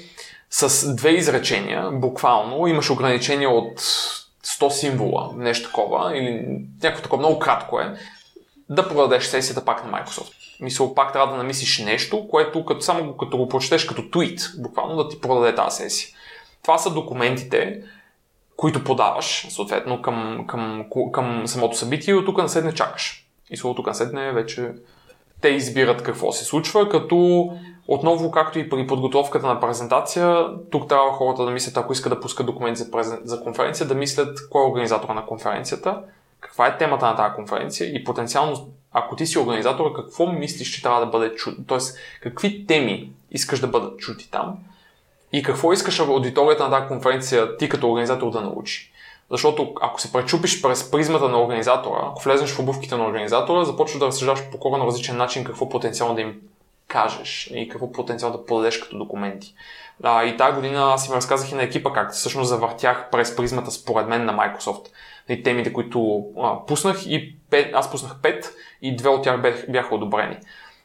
с две изречения, буквално, имаш ограничение от 100 символа, нещо такова, или някакво такова, много кратко е, да продадеш сесията пак на Microsoft. Мисля, пак трябва да намислиш нещо, което като, само като го прочетеш като твит, буквално да ти продаде тази сесия. Това са документите, които подаваш, съответно, към, към, към самото събитие и от тук наседне чакаш. И от тук наседне вече те избират какво се случва, като отново, както и при подготовката на презентация, тук трябва хората да мислят, ако искат да пускат документи за, презен... за конференция, да мислят кой е организатора на конференцията, каква е темата на тази конференция и потенциално, ако ти си организатор, какво мислиш, че трябва да бъде чут, т.е. какви теми искаш да бъдат чути там и какво искаш аудиторията на тази конференция ти като организатор да научи. Защото ако се пречупиш през призмата на организатора, ако влезеш в обувките на организатора, започваш да разсъждаш по коренно различен начин какво потенциално да им кажеш и какво потенциално да подадеш като документи. А, и тази година аз им разказах и на екипа как всъщност завъртях през призмата според мен на Microsoft и темите, които а, пуснах и пет, аз пуснах 5 и две от тях бяха одобрени.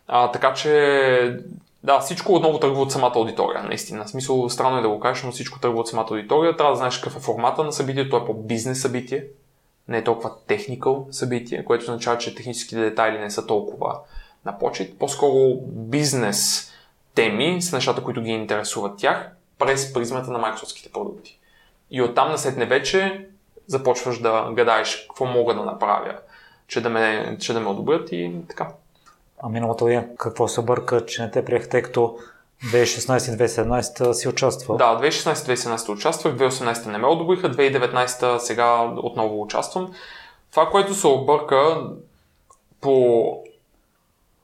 А, така че да, всичко отново тръгва от самата аудитория, наистина. В смисъл, странно е да го кажеш, но всичко тръгва от самата аудитория. Трябва да знаеш какъв е формата на събитието, то е по-бизнес събитие, не е толкова техникал събитие, което означава, че техническите детайли не са толкова на почет. По-скоро бизнес теми с нещата, които ги интересуват тях, през призмата на майкрософтските продукти. И оттам насетне вече започваш да гадаеш какво мога да направя, че да ме, че да ме одобрят и така. А миналата година какво се обърка, че не те приех, тъй като 2016-2017 си участва? Да, 2016-2017 участвах, 2018 не ме одобриха, 2019 сега отново участвам. Това, което се обърка по...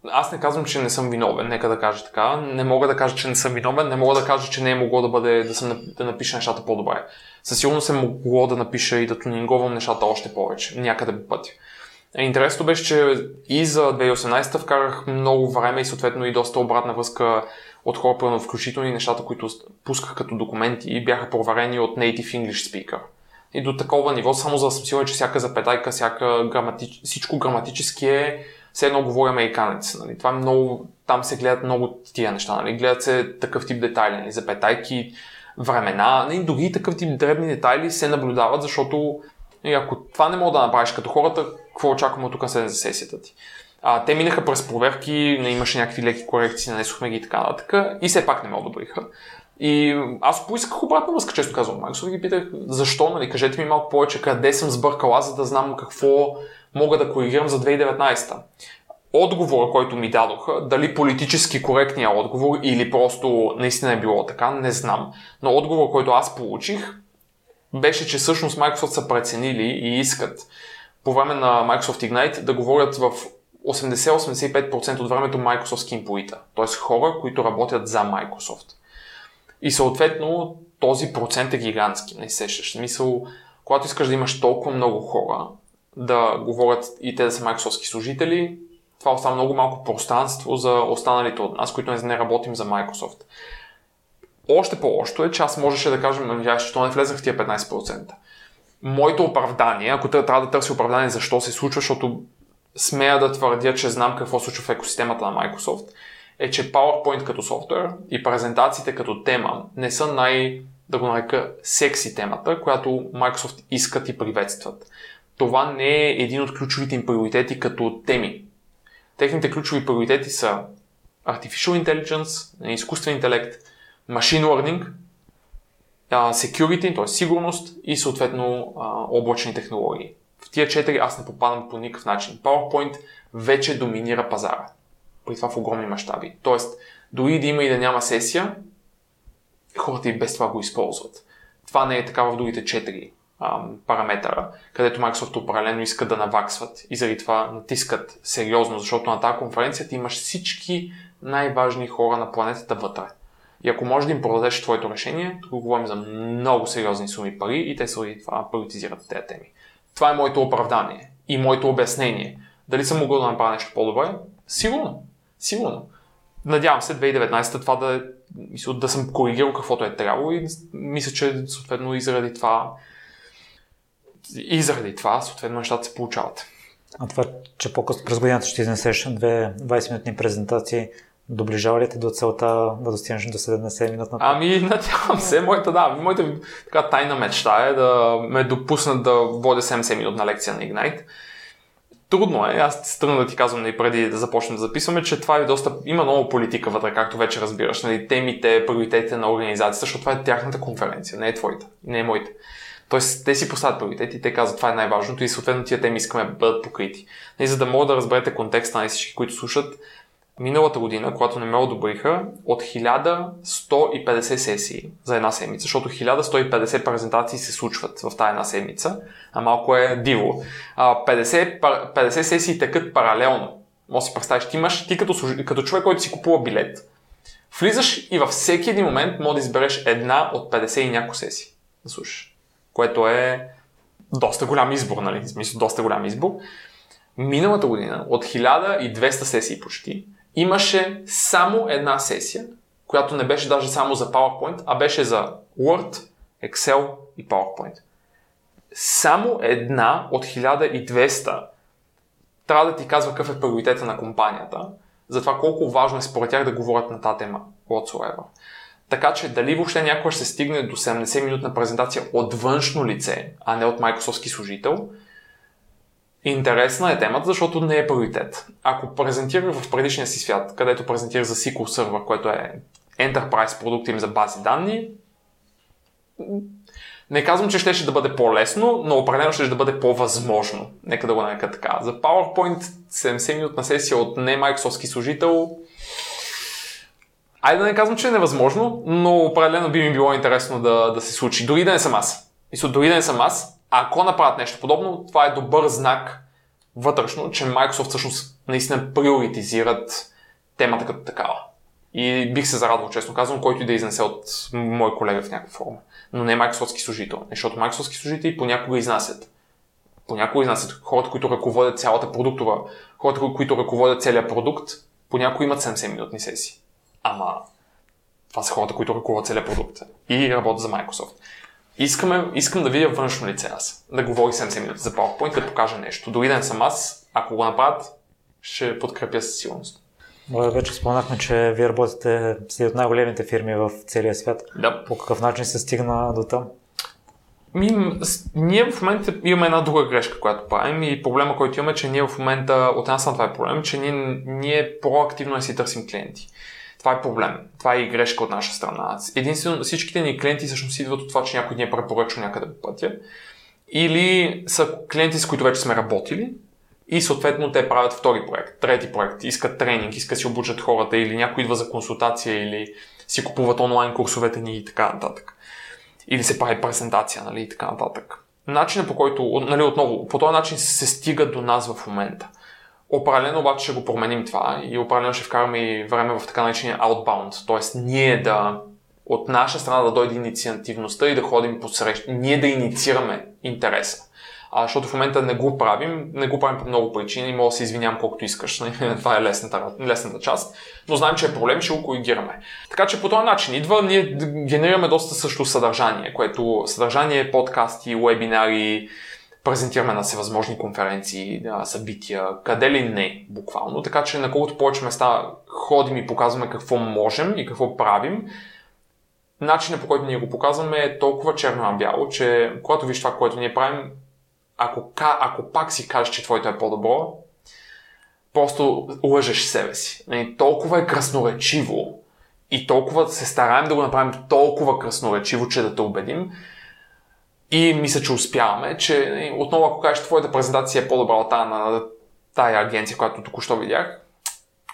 Аз не казвам, че не съм виновен, нека да кажа така. Не мога да кажа, че не съм виновен, не мога да кажа, че не е могло да бъде да, съм, да напиша нещата по-добре. Със сигурност е могло да напиша и да тунинговам нещата още повече, някъде по пътя. Интересното беше, че и за 2018 вкарах много време и съответно и доста обратна връзка от хора, включително и нещата, които пусках като документи и бяха проверени от native English speaker. И до такова ниво, само за да съм сигурен, че всяка запетайка, всяка граматич... всичко граматически е все едно говори американец. Нали? Това е много, там се гледат много тия неща. Нали? Гледат се такъв тип детайли, нали? запетайки, времена, нали? дори такъв тип дребни детайли се наблюдават, защото и ако това не мога да направиш като хората, какво очакваме от тук след за сесията ти? А, те минаха през проверки, не имаше някакви леки корекции, нанесохме ги и така нататък и все пак не ме одобриха. И аз поисках обратна връзка, често казвам. Microsoft ги питах защо, нали, кажете ми малко повече къде съм сбъркала, за да знам какво мога да коригирам за 2019. Отговора, който ми дадоха, дали политически коректния отговор или просто наистина е било така, не знам. Но отговор, който аз получих, беше, че всъщност Microsoft са преценили и искат по време на Microsoft Ignite да говорят в 80-85% от времето Microsoft имплоита, т.е. хора, които работят за Microsoft. И съответно този процент е гигантски, не сещаш. Смисъл, когато искаш да имаш толкова много хора да говорят и те да са Microsoft служители, това остава много малко пространство за останалите от нас, които не работим за Microsoft. Още по-лошо е, че аз можеше да кажем, ами, защо не влезах в тия 15%. Моето оправдание, ако трябва да търси оправдание защо се случва, защото смея да твърдя, че знам какво случва в екосистемата на Microsoft, е, че PowerPoint като софтуер и презентациите като тема не са най- да го нарека секси темата, която Microsoft искат и приветстват. Това не е един от ключовите им приоритети като теми. Техните ключови приоритети са Artificial Intelligence, изкуствен интелект, Machine Learning, Security, т.е. сигурност и съответно облачни технологии. В тия четири аз не попадам по никакъв начин. PowerPoint вече доминира пазара. При това в огромни мащаби. Тоест, дори да има и да няма сесия, хората и без това го използват. Това не е така в другите четири параметъра, където Microsoft определено искат да наваксват и заради това натискат сериозно, защото на тази конференция ти имаш всички най-важни хора на планетата вътре. И ако можеш да им продадеш твоето решение, тук говорим за много сериозни суми пари и те заради това приоритизират тези теми. Това е моето оправдание и моето обяснение. Дали съм могъл да направя нещо по-добре? Сигурно. Сигурно. Надявам се 2019 това да е мисля, да съм коригирал каквото е трябвало и мисля, че съответно и заради това и заради това, съответно, нещата се получават. А това, че по-късно през годината ще изнесеш две 20-минутни презентации, доближава ли те до целта да достигнеш до 70 минутна? Ами, надявам се. Моята, да, моята така тайна мечта е да ме допуснат да водя 70 минутна лекция на Ignite. Трудно е. Аз тръгна да ти казвам и преди да започнем да записваме, че това е доста... Има много политика вътре, както вече разбираш. Нали, темите, приоритетите на организацията, защото това е тяхната конференция, не е твоята, не е моята. Тоест, те си поставят приоритети, те казват това е най-важното и съответно тия теми искаме да бъдат покрити. И нали, за да могат да разберете контекста на всички, които слушат, миналата година, когато не ме одобриха, от 1150 сесии за една седмица, защото 1150 презентации се случват в тази една седмица, а малко е диво. 50, 50 сесии текат паралелно. Може да си представиш, ти имаш, ти като, като човек, който си купува билет, влизаш и във всеки един момент може да избереш една от 50 и няколко сесии да слушаш. Което е доста голям избор, нали? В смисъл, доста голям избор. Миналата година, от 1200 сесии почти, имаше само една сесия, която не беше даже само за PowerPoint, а беше за Word, Excel и PowerPoint. Само една от 1200 трябва да ти казва какъв е приоритета на компанията, за това колко важно е според тях да говорят на тази тема whatsoever. Така че дали въобще някой ще се стигне до 70-минутна презентация от външно лице, а не от Microsoft служител – Интересна е темата, защото не е приоритет. Ако презентирах в предишния си свят, където презентирах за SQL Server, което е Enterprise продукт им за бази данни, не казвам, че ще, да бъде по-лесно, но определено ще да бъде по-възможно. Нека да го нарека така. За PowerPoint 70 минутна сесия от не Microsoft служител Айде да не казвам, че е невъзможно, но определено би ми било интересно да, да се случи. Дори да не съм аз. И дори да не съм аз, ако направят нещо подобно, това е добър знак вътрешно, че Microsoft всъщност наистина приоритизират темата като такава. И бих се зарадвал, честно казвам, който и да изнесе от мой колега в някаква форма. Но не Microsoft служител, защото Microsoft служители понякога изнасят. Понякога изнасят хората, които ръководят цялата продуктова, хората, които ръководят целият продукт, понякога имат 70 минутни сесии. Ама това са хората, които ръководят целият продукт и работят за Microsoft. Искаме, искам да видя външно лице аз. Да говори 70 минути за PowerPoint, да покажа нещо. Дори да не съм аз, ако го направят, ще подкрепя със сигурност. Вече споменахме, че вие работите с от най-големите фирми в целия свят. Да. По какъв начин се стигна до там? Ми, ние в момента имаме една друга грешка, която правим и проблема, който имаме, че ние в момента, от една страна това е проблем, че ние, ние проактивно не си търсим клиенти. Това е проблем. Това е и грешка от наша страна. Единствено, всичките ни клиенти всъщност идват от това, че някой ни е препоръчал някъде по пътя. Или са клиенти, с които вече сме работили, и съответно те правят втори проект, трети проект, искат тренинг, искат си обучат хората или някой идва за консултация или си купуват онлайн курсовете ни и така нататък. Или се прави презентация, нали, и така нататък. Начинът по който, нали, отново, по този начин се стига до нас в момента. Определено обаче ще го променим това и определено ще вкараме и време в така наречения outbound, т.е. ние да от наша страна да дойде инициативността и да ходим по среща, ние да инициираме интереса. А, защото в момента не го правим, не го правим по много причини, мога да се извинявам колкото искаш, нали? това е лесната, лесната част, но знаем, че е проблем, ще го коригираме. Така че по този начин идва, ние генерираме доста също съдържание, което съдържание, подкасти, вебинари, презентираме на всевъзможни конференции, събития, къде ли не, буквално. Така че на колкото повече места ходим и показваме какво можем и какво правим, начинът по който ние го показваме е толкова черно-бяло, че когато виж това, което ние правим, ако, ако пак си кажеш, че твоето е по-добро, просто лъжеш себе си. Нали, толкова е красноречиво и толкова се стараем да го направим толкова красноречиво, че да те убедим, и мисля, че успяваме, че отново ако кажеш, твоята презентация е по-добра от тази на тая агенция, която току-що видях,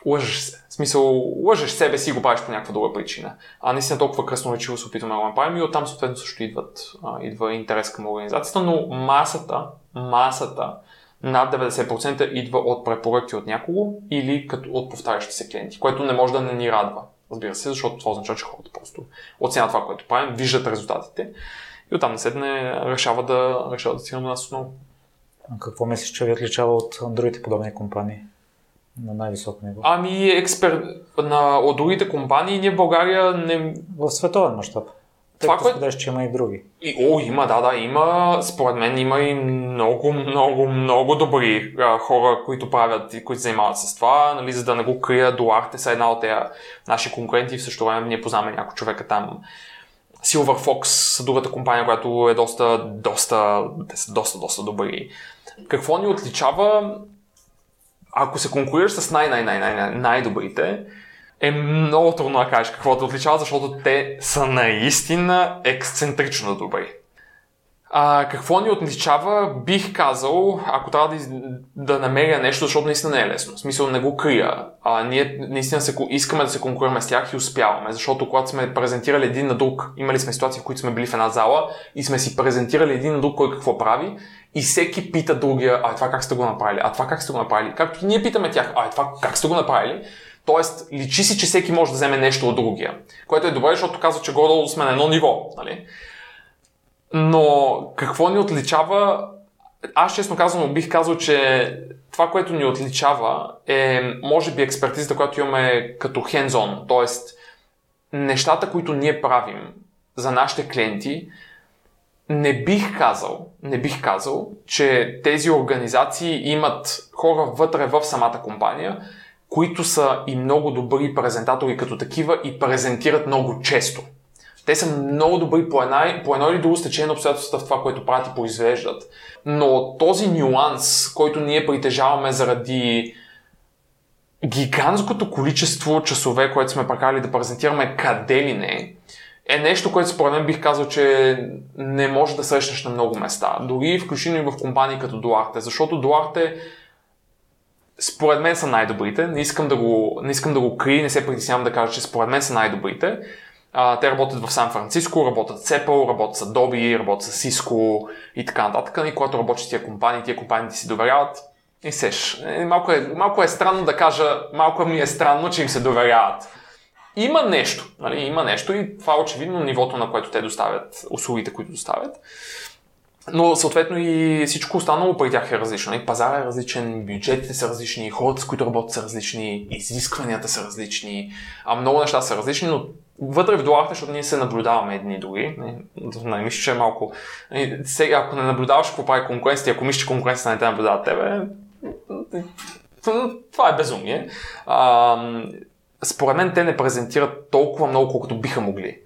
лъжеш се. В смисъл, лъжеш себе си и го правиш по някаква друга причина. А наистина толкова красноречиво се опитваме да го направим и оттам съответно също идват, а, идва интерес към организацията, но масата, масата над 90% идва от препоръки от някого или като от повтарящи се клиенти, което не може да не ни радва. Разбира се, защото това означава, че хората просто оценят това, което правим, виждат резултатите и оттам наседне решава да, решава да стигне на нас отново. А какво мислиш, че ви отличава от другите подобни компании? на най-високо ниво? Ами, експер... на, от другите компании ние в България не... В световен мащаб. Това, което- че има и други. И, о, има, да, да, има, според мен има и много, много, много добри а, хора, които правят и които се занимават с това, нали, за да не го крия, Дуарте са една от тези наши конкуренти, в същото време ние познаваме някой човека там. Silver Fox другата компания, която е доста, доста, са доста, доста добри. Какво ни отличава, ако се конкурираш с най-най-най-най- най-добрите, е много трудно да кажеш какво те отличава, защото те са наистина ексцентрично добри. А, какво ни отличава, бих казал, ако трябва да, да намеря нещо, защото наистина не е лесно. В смисъл не го крия. А, ние наистина се, искаме да се конкурираме с тях и успяваме, защото когато сме презентирали един на друг, имали сме ситуации, в които сме били в една зала и сме си презентирали един на друг кой какво прави и всеки пита другия, а това как сте го направили, а това как сте го направили, както и ние питаме тях, а това как сте го направили, Тоест, личи си, че всеки може да вземе нещо от другия. Което е добре, защото казва, че горе сме на едно ниво. Нали? Но какво ни отличава? Аз честно казвам, бих казал, че това, което ни отличава е, може би, експертизата, която имаме като hands-on. Тоест, нещата, които ние правим за нашите клиенти, не бих казал, не бих казал, че тези организации имат хора вътре в самата компания, които са и много добри презентатори като такива и презентират много често. Те са много добри по, една, по едно или друго стечение на в това, което правят и произвеждат. Но този нюанс, който ние притежаваме заради гигантското количество часове, което сме прекарали да презентираме къде ли не, е нещо, което според мен бих казал, че не може да срещнеш на много места. Дори включително и в компании като Дуарте, защото Дуарте според мен са най-добрите. Не искам да го, не искам да го крия, не се притеснявам да кажа, че според мен са най-добрите. А, те работят в Сан Франциско, работят с Apple, работят с Adobe, работят с Cisco и така нататък. И когато работиш с тия компании, тия компании ти си доверяват. И сеш. Е, Малко е, малко е странно да кажа, малко ми е странно, че им се доверяват. Има нещо, нали? има нещо и това е очевидно нивото, на което те доставят, услугите, които доставят. Но съответно и всичко останало при тях е различно. И пазара е различен, бюджетите са различни, хората с които работят са различни, изискванията са различни, а много неща са различни, но вътре в доларите, защото ние се наблюдаваме едни и други. Не, мисля, че е малко... Сега, ако не наблюдаваш какво прави конкуренцията, ако мислиш, че конкуренцията не те наблюдава тебе, това е безумие. А, според мен те не презентират толкова много, колкото биха могли.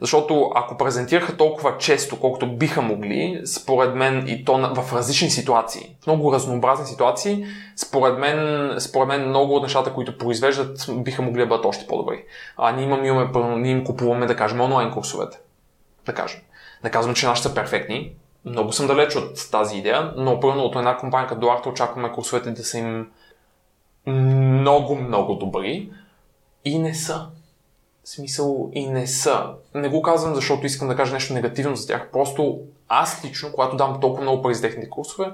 Защото ако презентираха толкова често, колкото биха могли, според мен и то в различни ситуации, в много разнообразни ситуации, според мен, според мен много от нещата, които произвеждат, биха могли да бъдат още по-добри. А ние, имаме, имаме, ние им купуваме, да кажем, онлайн курсовете. Да кажем. Не казвам, че нашите са перфектни. Много съм далеч от тази идея, но първо от една компания като Duarte очакваме курсовете да са им много, много добри и не са. Смисъл и не са. Не го казвам, защото искам да кажа нещо негативно за тях. Просто аз лично, когато дам толкова много пари за техните курсове,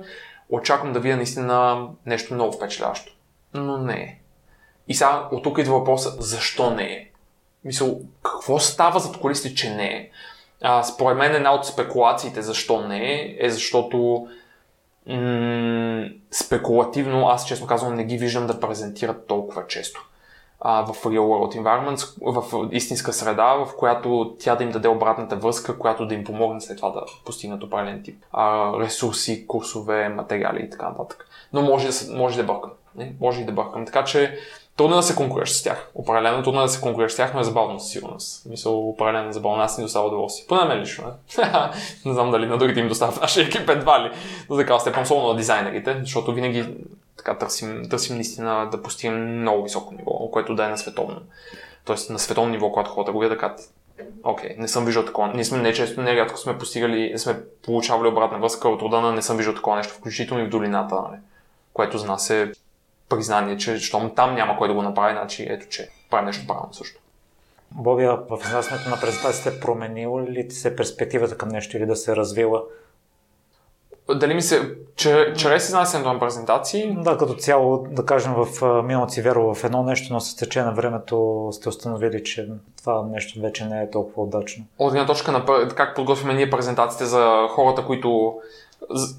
очаквам да видя наистина нещо много впечатляващо. Но не е. И сега от тук идва въпроса, защо не е? Мисъл, какво става зад колисите, че не е? А, според мен една от спекулациите защо не е, е защото м- спекулативно, аз честно казвам, не ги виждам да презентират толкова често а, в real world environments, в истинска среда, в която тя да им даде обратната връзка, която да им помогне след това да постигнат определен тип а, ресурси, курсове, материали и така нататък. Но може да, може да бъркам. Не? Може и да бъркам. Така че трудно е да се конкурираш с тях. Определено трудно е да се конкурираш с тях, но е забавно със сигурност. Мисъл, определено е забавно. Аз ни доставя удоволствие. Поне мен лично. Не? не знам дали на другите им доставя нашия екип едва ли. До такава степен, особено на дизайнерите, защото винаги така търсим, търсим наистина да постигнем много високо ниво, което да е на световно. Тоест на световно ниво, когато хората го видят, кажат, окей, не съм виждал такова. Ние сме не често, не рядко сме постигали, сме получавали обратна връзка от рода не съм виждал такова нещо, включително и в долината, нали? което за нас е признание, че щом там няма кой да го направи, значи ето, че прави нещо правилно също. Бобия, в изнасянето на презентацията променила ли ти се перспективата към нещо или да се развила? Дали ми се, че, чрез изнасянето на презентации, Да, като цяло, да кажем, в миналото си вярвал в едно нещо, но с течение на времето сте установили, че това нещо вече не е толкова удачно. от една точка на как подготвяме ние презентациите за хората, които,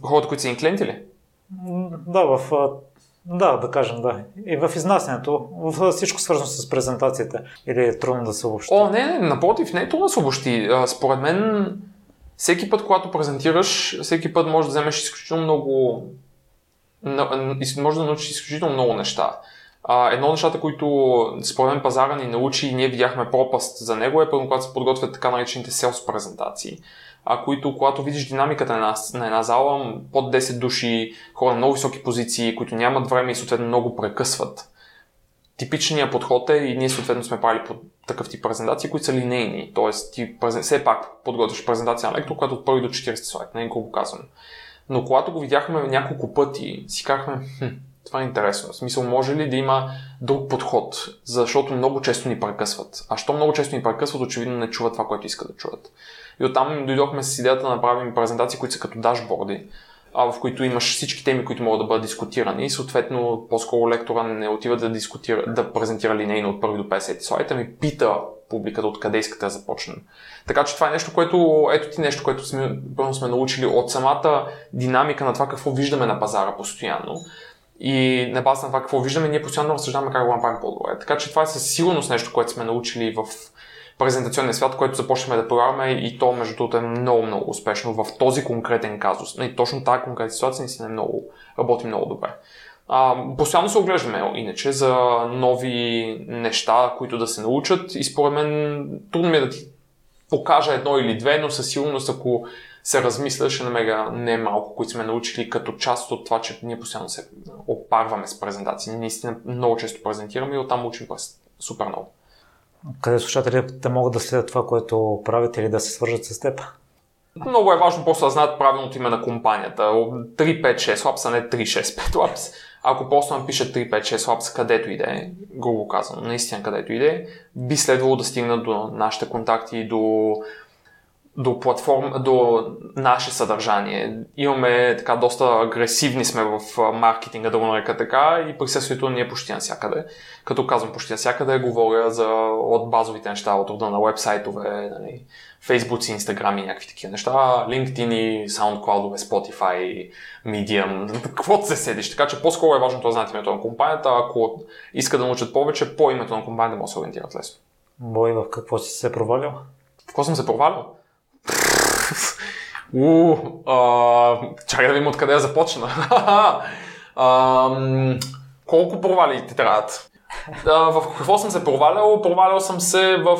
хората, които са ни клиенти ли? Да, в Да, да кажем, да. И в изнасянето, в всичко свързано с презентацията. Или е трудно да се обобщи? О, не, не, напротив, не е трудно да се обобщи. Според мен, всеки път, когато презентираш, всеки път можеш да вземеш изключително много може да научиш изключително много неща. Едно от нещата, които според мен пазара ни научи и ние видяхме пропаст за него е първо, когато се подготвят така наречените селс презентации, а, които, когато видиш динамиката на една, на една зала, под 10 души, хора на много високи позиции, които нямат време и съответно много прекъсват. Типичният подход е, и ние съответно сме правили по такъв тип презентации, които са линейни. Тоест, ти все пак подготвяш презентация на лектор, която от първи до 40 слайд, не е грубо казано. Но когато го видяхме няколко пъти, си казахме, хм, това е интересно. В смисъл, може ли да има друг подход? Защото много често ни прекъсват. А що много често ни прекъсват, очевидно не чуват това, което искат да чуят. И оттам дойдохме с идеята да направим презентации, които са като дашборди, в които имаш всички теми, които могат да бъдат дискутирани съответно по-скоро лектора не отива да, дискутира, да презентира линейно от първи до 50 слайда, ми пита публиката откъде искате да започнем. Така че това е нещо, което, ето ти нещо, което сме, сме научили от самата динамика на това какво виждаме на пазара постоянно. И на база на това какво виждаме, ние постоянно разсъждаваме как го направим по-добре. Така че това е със сигурност нещо, което сме научили в презентационния свят, който започнахме да прилагаме и то между другото е много, много успешно в този конкретен казус. И точно тази конкретна ситуация наистина е много, работи много добре. А, постоянно се оглеждаме иначе за нови неща, които да се научат и според мен трудно ми е да ти покажа едно или две, но със сигурност ако се размисля, ще намеря не малко, които сме научили като част от това, че ние постоянно се опарваме с презентации. Ние наистина много често презентираме и оттам учим супер много. Къде слушателите могат да следят това, което правите или да се свържат с теб? Много е важно просто да знаят правилното име на компанията. 356 Labs, а не 365 Labs. Ако просто напишат 356 Labs където иде, грубо казано, наистина където иде, би следвало да стигнат до нашите контакти, до до платформа, до наше съдържание. Имаме така доста агресивни сме в маркетинга, да го нарека така, и присъствието ни е почти навсякъде. Като казвам почти навсякъде, говоря за от базовите неща, от рода на вебсайтове, нали, Facebook, Instagram и някакви такива неща, LinkedIn, SoundCloud, Spotify, Medium, каквото се седиш. Така че по-скоро е важно да знаете името на компанията. Ако иска да научат повече, по името на компанията може да се ориентират лесно. Бой, в какво си се провалил? В какво съм се провалил? У, а, чакай да видим откъде я започна. а, колко провали ти трябват? в какво съм се провалял? Провалял съм се в,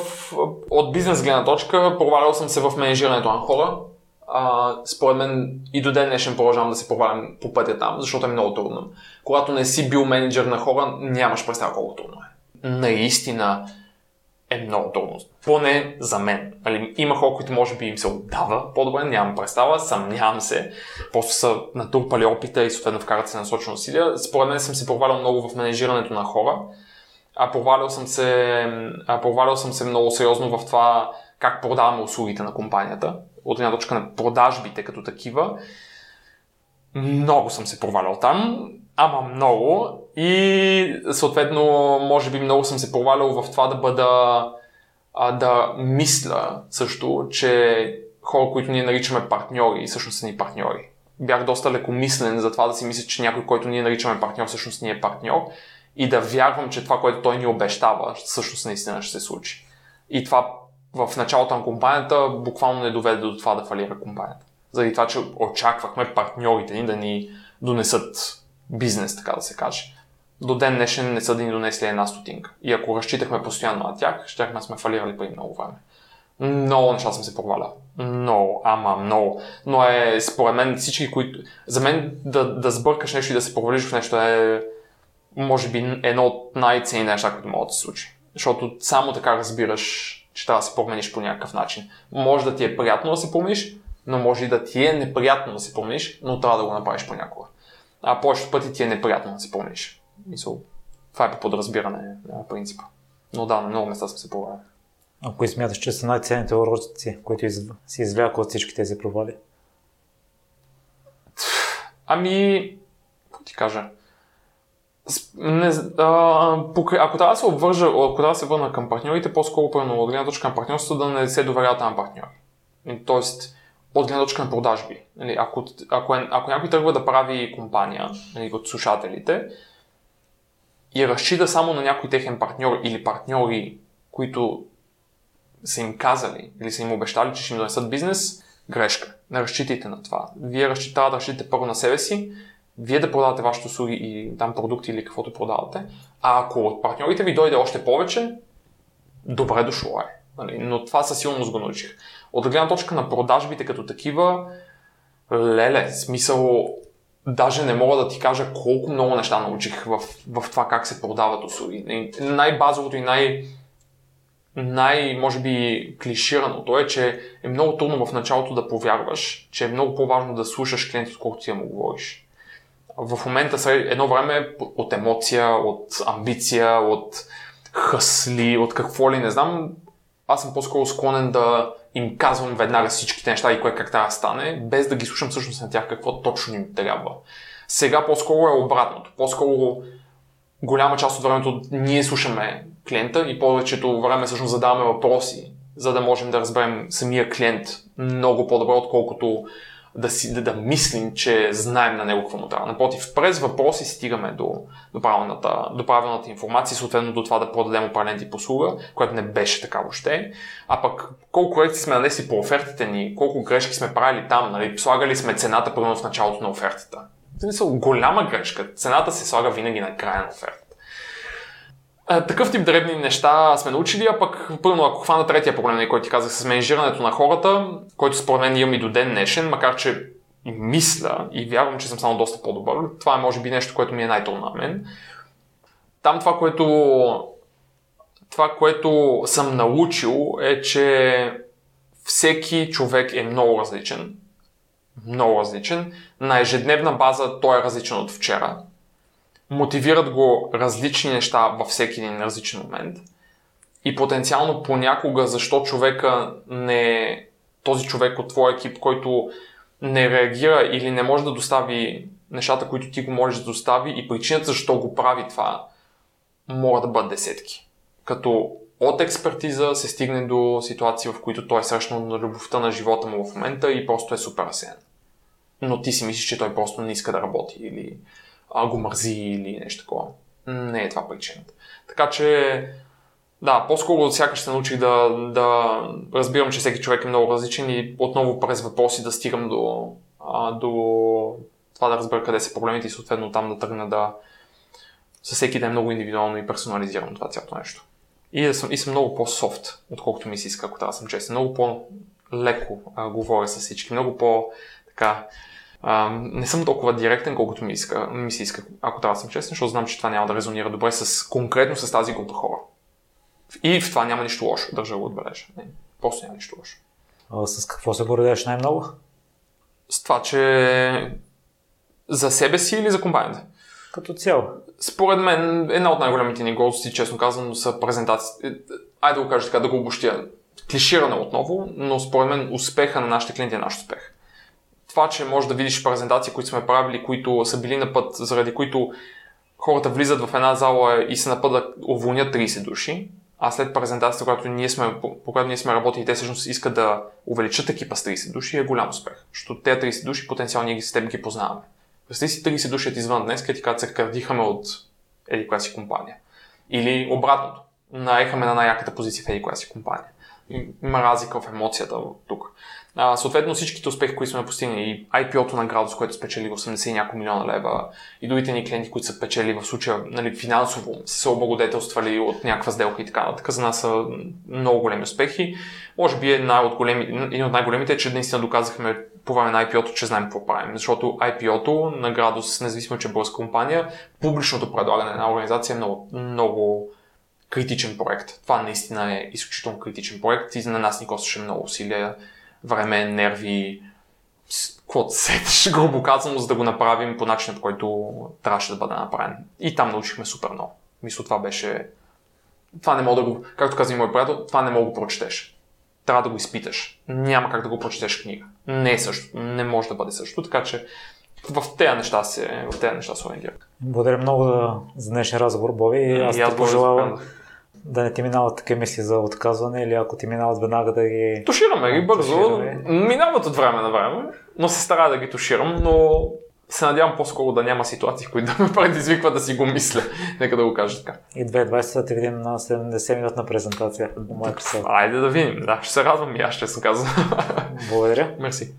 от бизнес гледна точка, провалял съм се в менеджирането на хора. А, според мен и до ден днешен продължавам да се провалям по пътя там, защото е много трудно. Когато не си бил менеджер на хора, нямаш представа колко трудно е. Наистина, е много трудно. Поне за мен. Али, има хора, които може би им се отдава по-добре, нямам представа, съмнявам се. Просто са натрупали опита и съответно вкарат се насочено усилия. Според мен съм се провалял много в менежирането на хора. А провалял съм се, а провалял съм се много сериозно в това как продаваме услугите на компанията. От една точка на продажбите като такива. Много съм се провалял там, ама много. И съответно, може би много съм се провалял в това да бъда, а, да мисля също, че хора, които ние наричаме партньори, всъщност са ни партньори. Бях доста лекомислен за това да си мисля, че някой, който ние наричаме партньор, всъщност ни е партньор и да вярвам, че това, което той ни обещава, всъщност наистина ще се случи. И това в началото на компанията буквално не доведе до това да фалира компанията. Заради това, че очаквахме партньорите ни да ни донесат бизнес, така да се каже. До ден днешен не са да ни донесли една стотинка. И ако разчитахме постоянно на тях, щяхме сме фалирали преди много време. Много неща съм се провалял. Много, ама много. Но е, според мен, всички, които... За мен да, да сбъркаш нещо и да се провалиш в нещо е, може би, едно от най-ценни неща, които могат да се случи. Защото само така разбираш, че трябва да се промениш по някакъв начин. Може да ти е приятно да се промениш, но може и да ти е неприятно да се промениш, но трябва да го направиш понякога а повечето пъти ти е неприятно да се промениш. Мисъл, това е по подразбиране принципа. Но да, на много места съм се провалял. А кои смяташ, че са най-ценните уроци, които си извляка от всички тези провали? Ами, какво ти кажа? Не, а, ако трябва да се обвържа, ако трябва да се върна към партньорите, по-скоро първо от гледна точка на партньорството да не се доверяват на партньори. Тоест, от гледна точка на продажби. Нали, ако, ако, ако някой тръгва да прави компания нали, от слушателите, и разчита само на някой техен партньор или партньори, които са им казали или са им обещали, че ще им донесат бизнес, грешка. Не разчитайте на това. Вие разчитавате да разчитате първо на себе си, вие да продавате вашите услуги и там продукти или каквото продавате. А ако от партньорите ви дойде още повече, добре дошло е. Нали? Но това със сигурност го научих. От гледна точка на продажбите като такива, леле, смисъл, даже не мога да ти кажа колко много неща научих в, в това как се продават услуги. Най-базовото и най- най- може би клишираното е, че е много трудно в началото да повярваш, че е много по-важно да слушаш клиента, отколкото ти да му говориш. В момента едно време от емоция, от амбиция, от хъсли, от какво ли не знам, аз съм по-скоро склонен да им казвам веднага всичките неща и кое как трябва да стане, без да ги слушам всъщност на тях какво точно им трябва. Сега по-скоро е обратното. По-скоро голяма част от времето ние слушаме клиента и повечето време всъщност задаваме въпроси, за да можем да разберем самия клиент много по-добре, отколкото да, си, да, да мислим, че знаем на него какво му трябва. Напротив, през въпроси стигаме до, до, правилната, до правилната информация, съответно до това да продадем определен тип услуга, което не беше така въобще. А пък колко корекции сме нанесли по офертите ни, колко грешки сме правили там, нали? слагали сме цената примерно в началото на офертата. В смисъл, голяма грешка. Цената се слага винаги на края на оферта. А, такъв тип дребни неща сме научили, а пък първо, ако хвана третия проблем, нали, който ти казах с менеджирането на хората, който според мен имам и до ден днешен, макар че мисля и вярвам, че съм само доста по-добър. Това е може би нещо, което ми е най-трудно на мен. Там това, което това, което съм научил е, че всеки човек е много различен. Много различен. На ежедневна база той е различен от вчера мотивират го различни неща във всеки един различен момент. И потенциално понякога защо човека не този човек от твоя екип, който не реагира или не може да достави нещата, които ти го можеш да достави и причината защо го прави това, могат да бъдат десетки. Като от експертиза се стигне до ситуации, в които той е срещнал на любовта на живота му в момента и просто е супер асен. Но ти си мислиш, че той просто не иска да работи или а, го мързи или нещо такова. Не е това причината. Така че, да, по-скоро сякаш се научих да, да разбирам, че всеки човек е много различен и отново през въпроси да стигам до, а, до това да разбера къде са проблемите и съответно там да тръгна да със всеки да е много индивидуално и персонализирано това цялото нещо. И, да съм, и съм много по-софт, отколкото ми се иска, ако трябва да съм честен. Много по-леко а, говоря с всички, много по-така а, не съм толкова директен, колкото ми, иска, ми се иска, ако трябва да съм честен, защото знам, че това няма да резонира добре с, конкретно с тази група хора. И в това няма нищо лошо, държа го отбележа. Не, просто няма нищо лошо. А, с какво се гордееш най-много? С това, че за себе си или за компанията? Като цяло. Според мен, една от най-големите ни гордости, честно казано, са презентации. Айде да го кажа така, да го обобщя. Клиширане отново, но според мен успеха на нашите клиенти е наш успех това, че можеш да видиш презентации, които сме правили, които са били на път, заради които хората влизат в една зала и се на път да уволнят 30 души, а след презентацията, която ние сме, по която ние сме работили, те всъщност искат да увеличат екипа с 30 души, е голям успех. Защото те 30 души потенциално ние с теб ги познаваме. Представи си 30 души от извън днес, ти казват, се кърдихаме от еди коя си компания. Или обратното. Наехаме на най-яката позиция в еди си компания. Има разлика в емоцията тук. А, съответно всичките успехи, които сме постигнали, и IPO-то на Градус, което спечели 80 и няколко милиона лева, и другите ни клиенти, които са печели в случая нали, финансово, са се облагодетелствали от някаква сделка и така нататък, за нас са много големи успехи. Може би една от големи, един от най-големите е, че наистина доказахме по време на IPO-то, че знаем какво правим. Защото IPO-то на Градус, независимо, че е българска компания, публичното предлагане на организация е много, много критичен проект. Това наистина е изключително критичен проект и на нас ни костваше много усилия време, нерви, какво сетиш, грубо казано, за да го направим по начинът, който трябваше да бъде направен. И там научихме супер много. Мисля, това беше... Това не мога да го... Както каза и мой приятел, това не мога да го прочетеш. Трябва да го изпиташ. Няма как да го прочетеш книга. Не е също. Не може да бъде също. Така че в тези неща се, в тези неща се ориентирам. Благодаря много за днешния разговор, Боби. Аз, аз ти пожелавам да не ти минават такива мисли за отказване или ако ти минават веднага да ги... Тушираме ги бързо. Тушираме. Минават от време на време, но се старая да ги туширам, но се надявам по-скоро да няма ситуации, в които да ме предизвиква да си го мисля. Нека да го кажа така. И 2020 да те видим на 70 минутна презентация. Айде да видим, да, ще се радвам и аз ще се казвам. Благодаря. Мерси.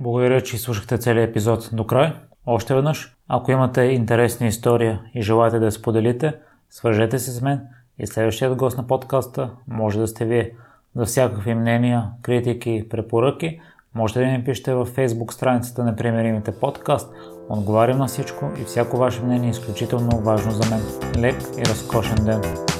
Благодаря, че слушахте целият епизод до край. Още веднъж, ако имате интересна история и желаете да я споделите, свържете се с мен и следващият гост на подкаста може да сте вие. За всякакви мнения, критики, препоръки, можете да ми пишете във Facebook страницата на Примеримите подкаст. Отговарям на всичко и всяко ваше мнение е изключително важно за мен. Лек и разкошен ден!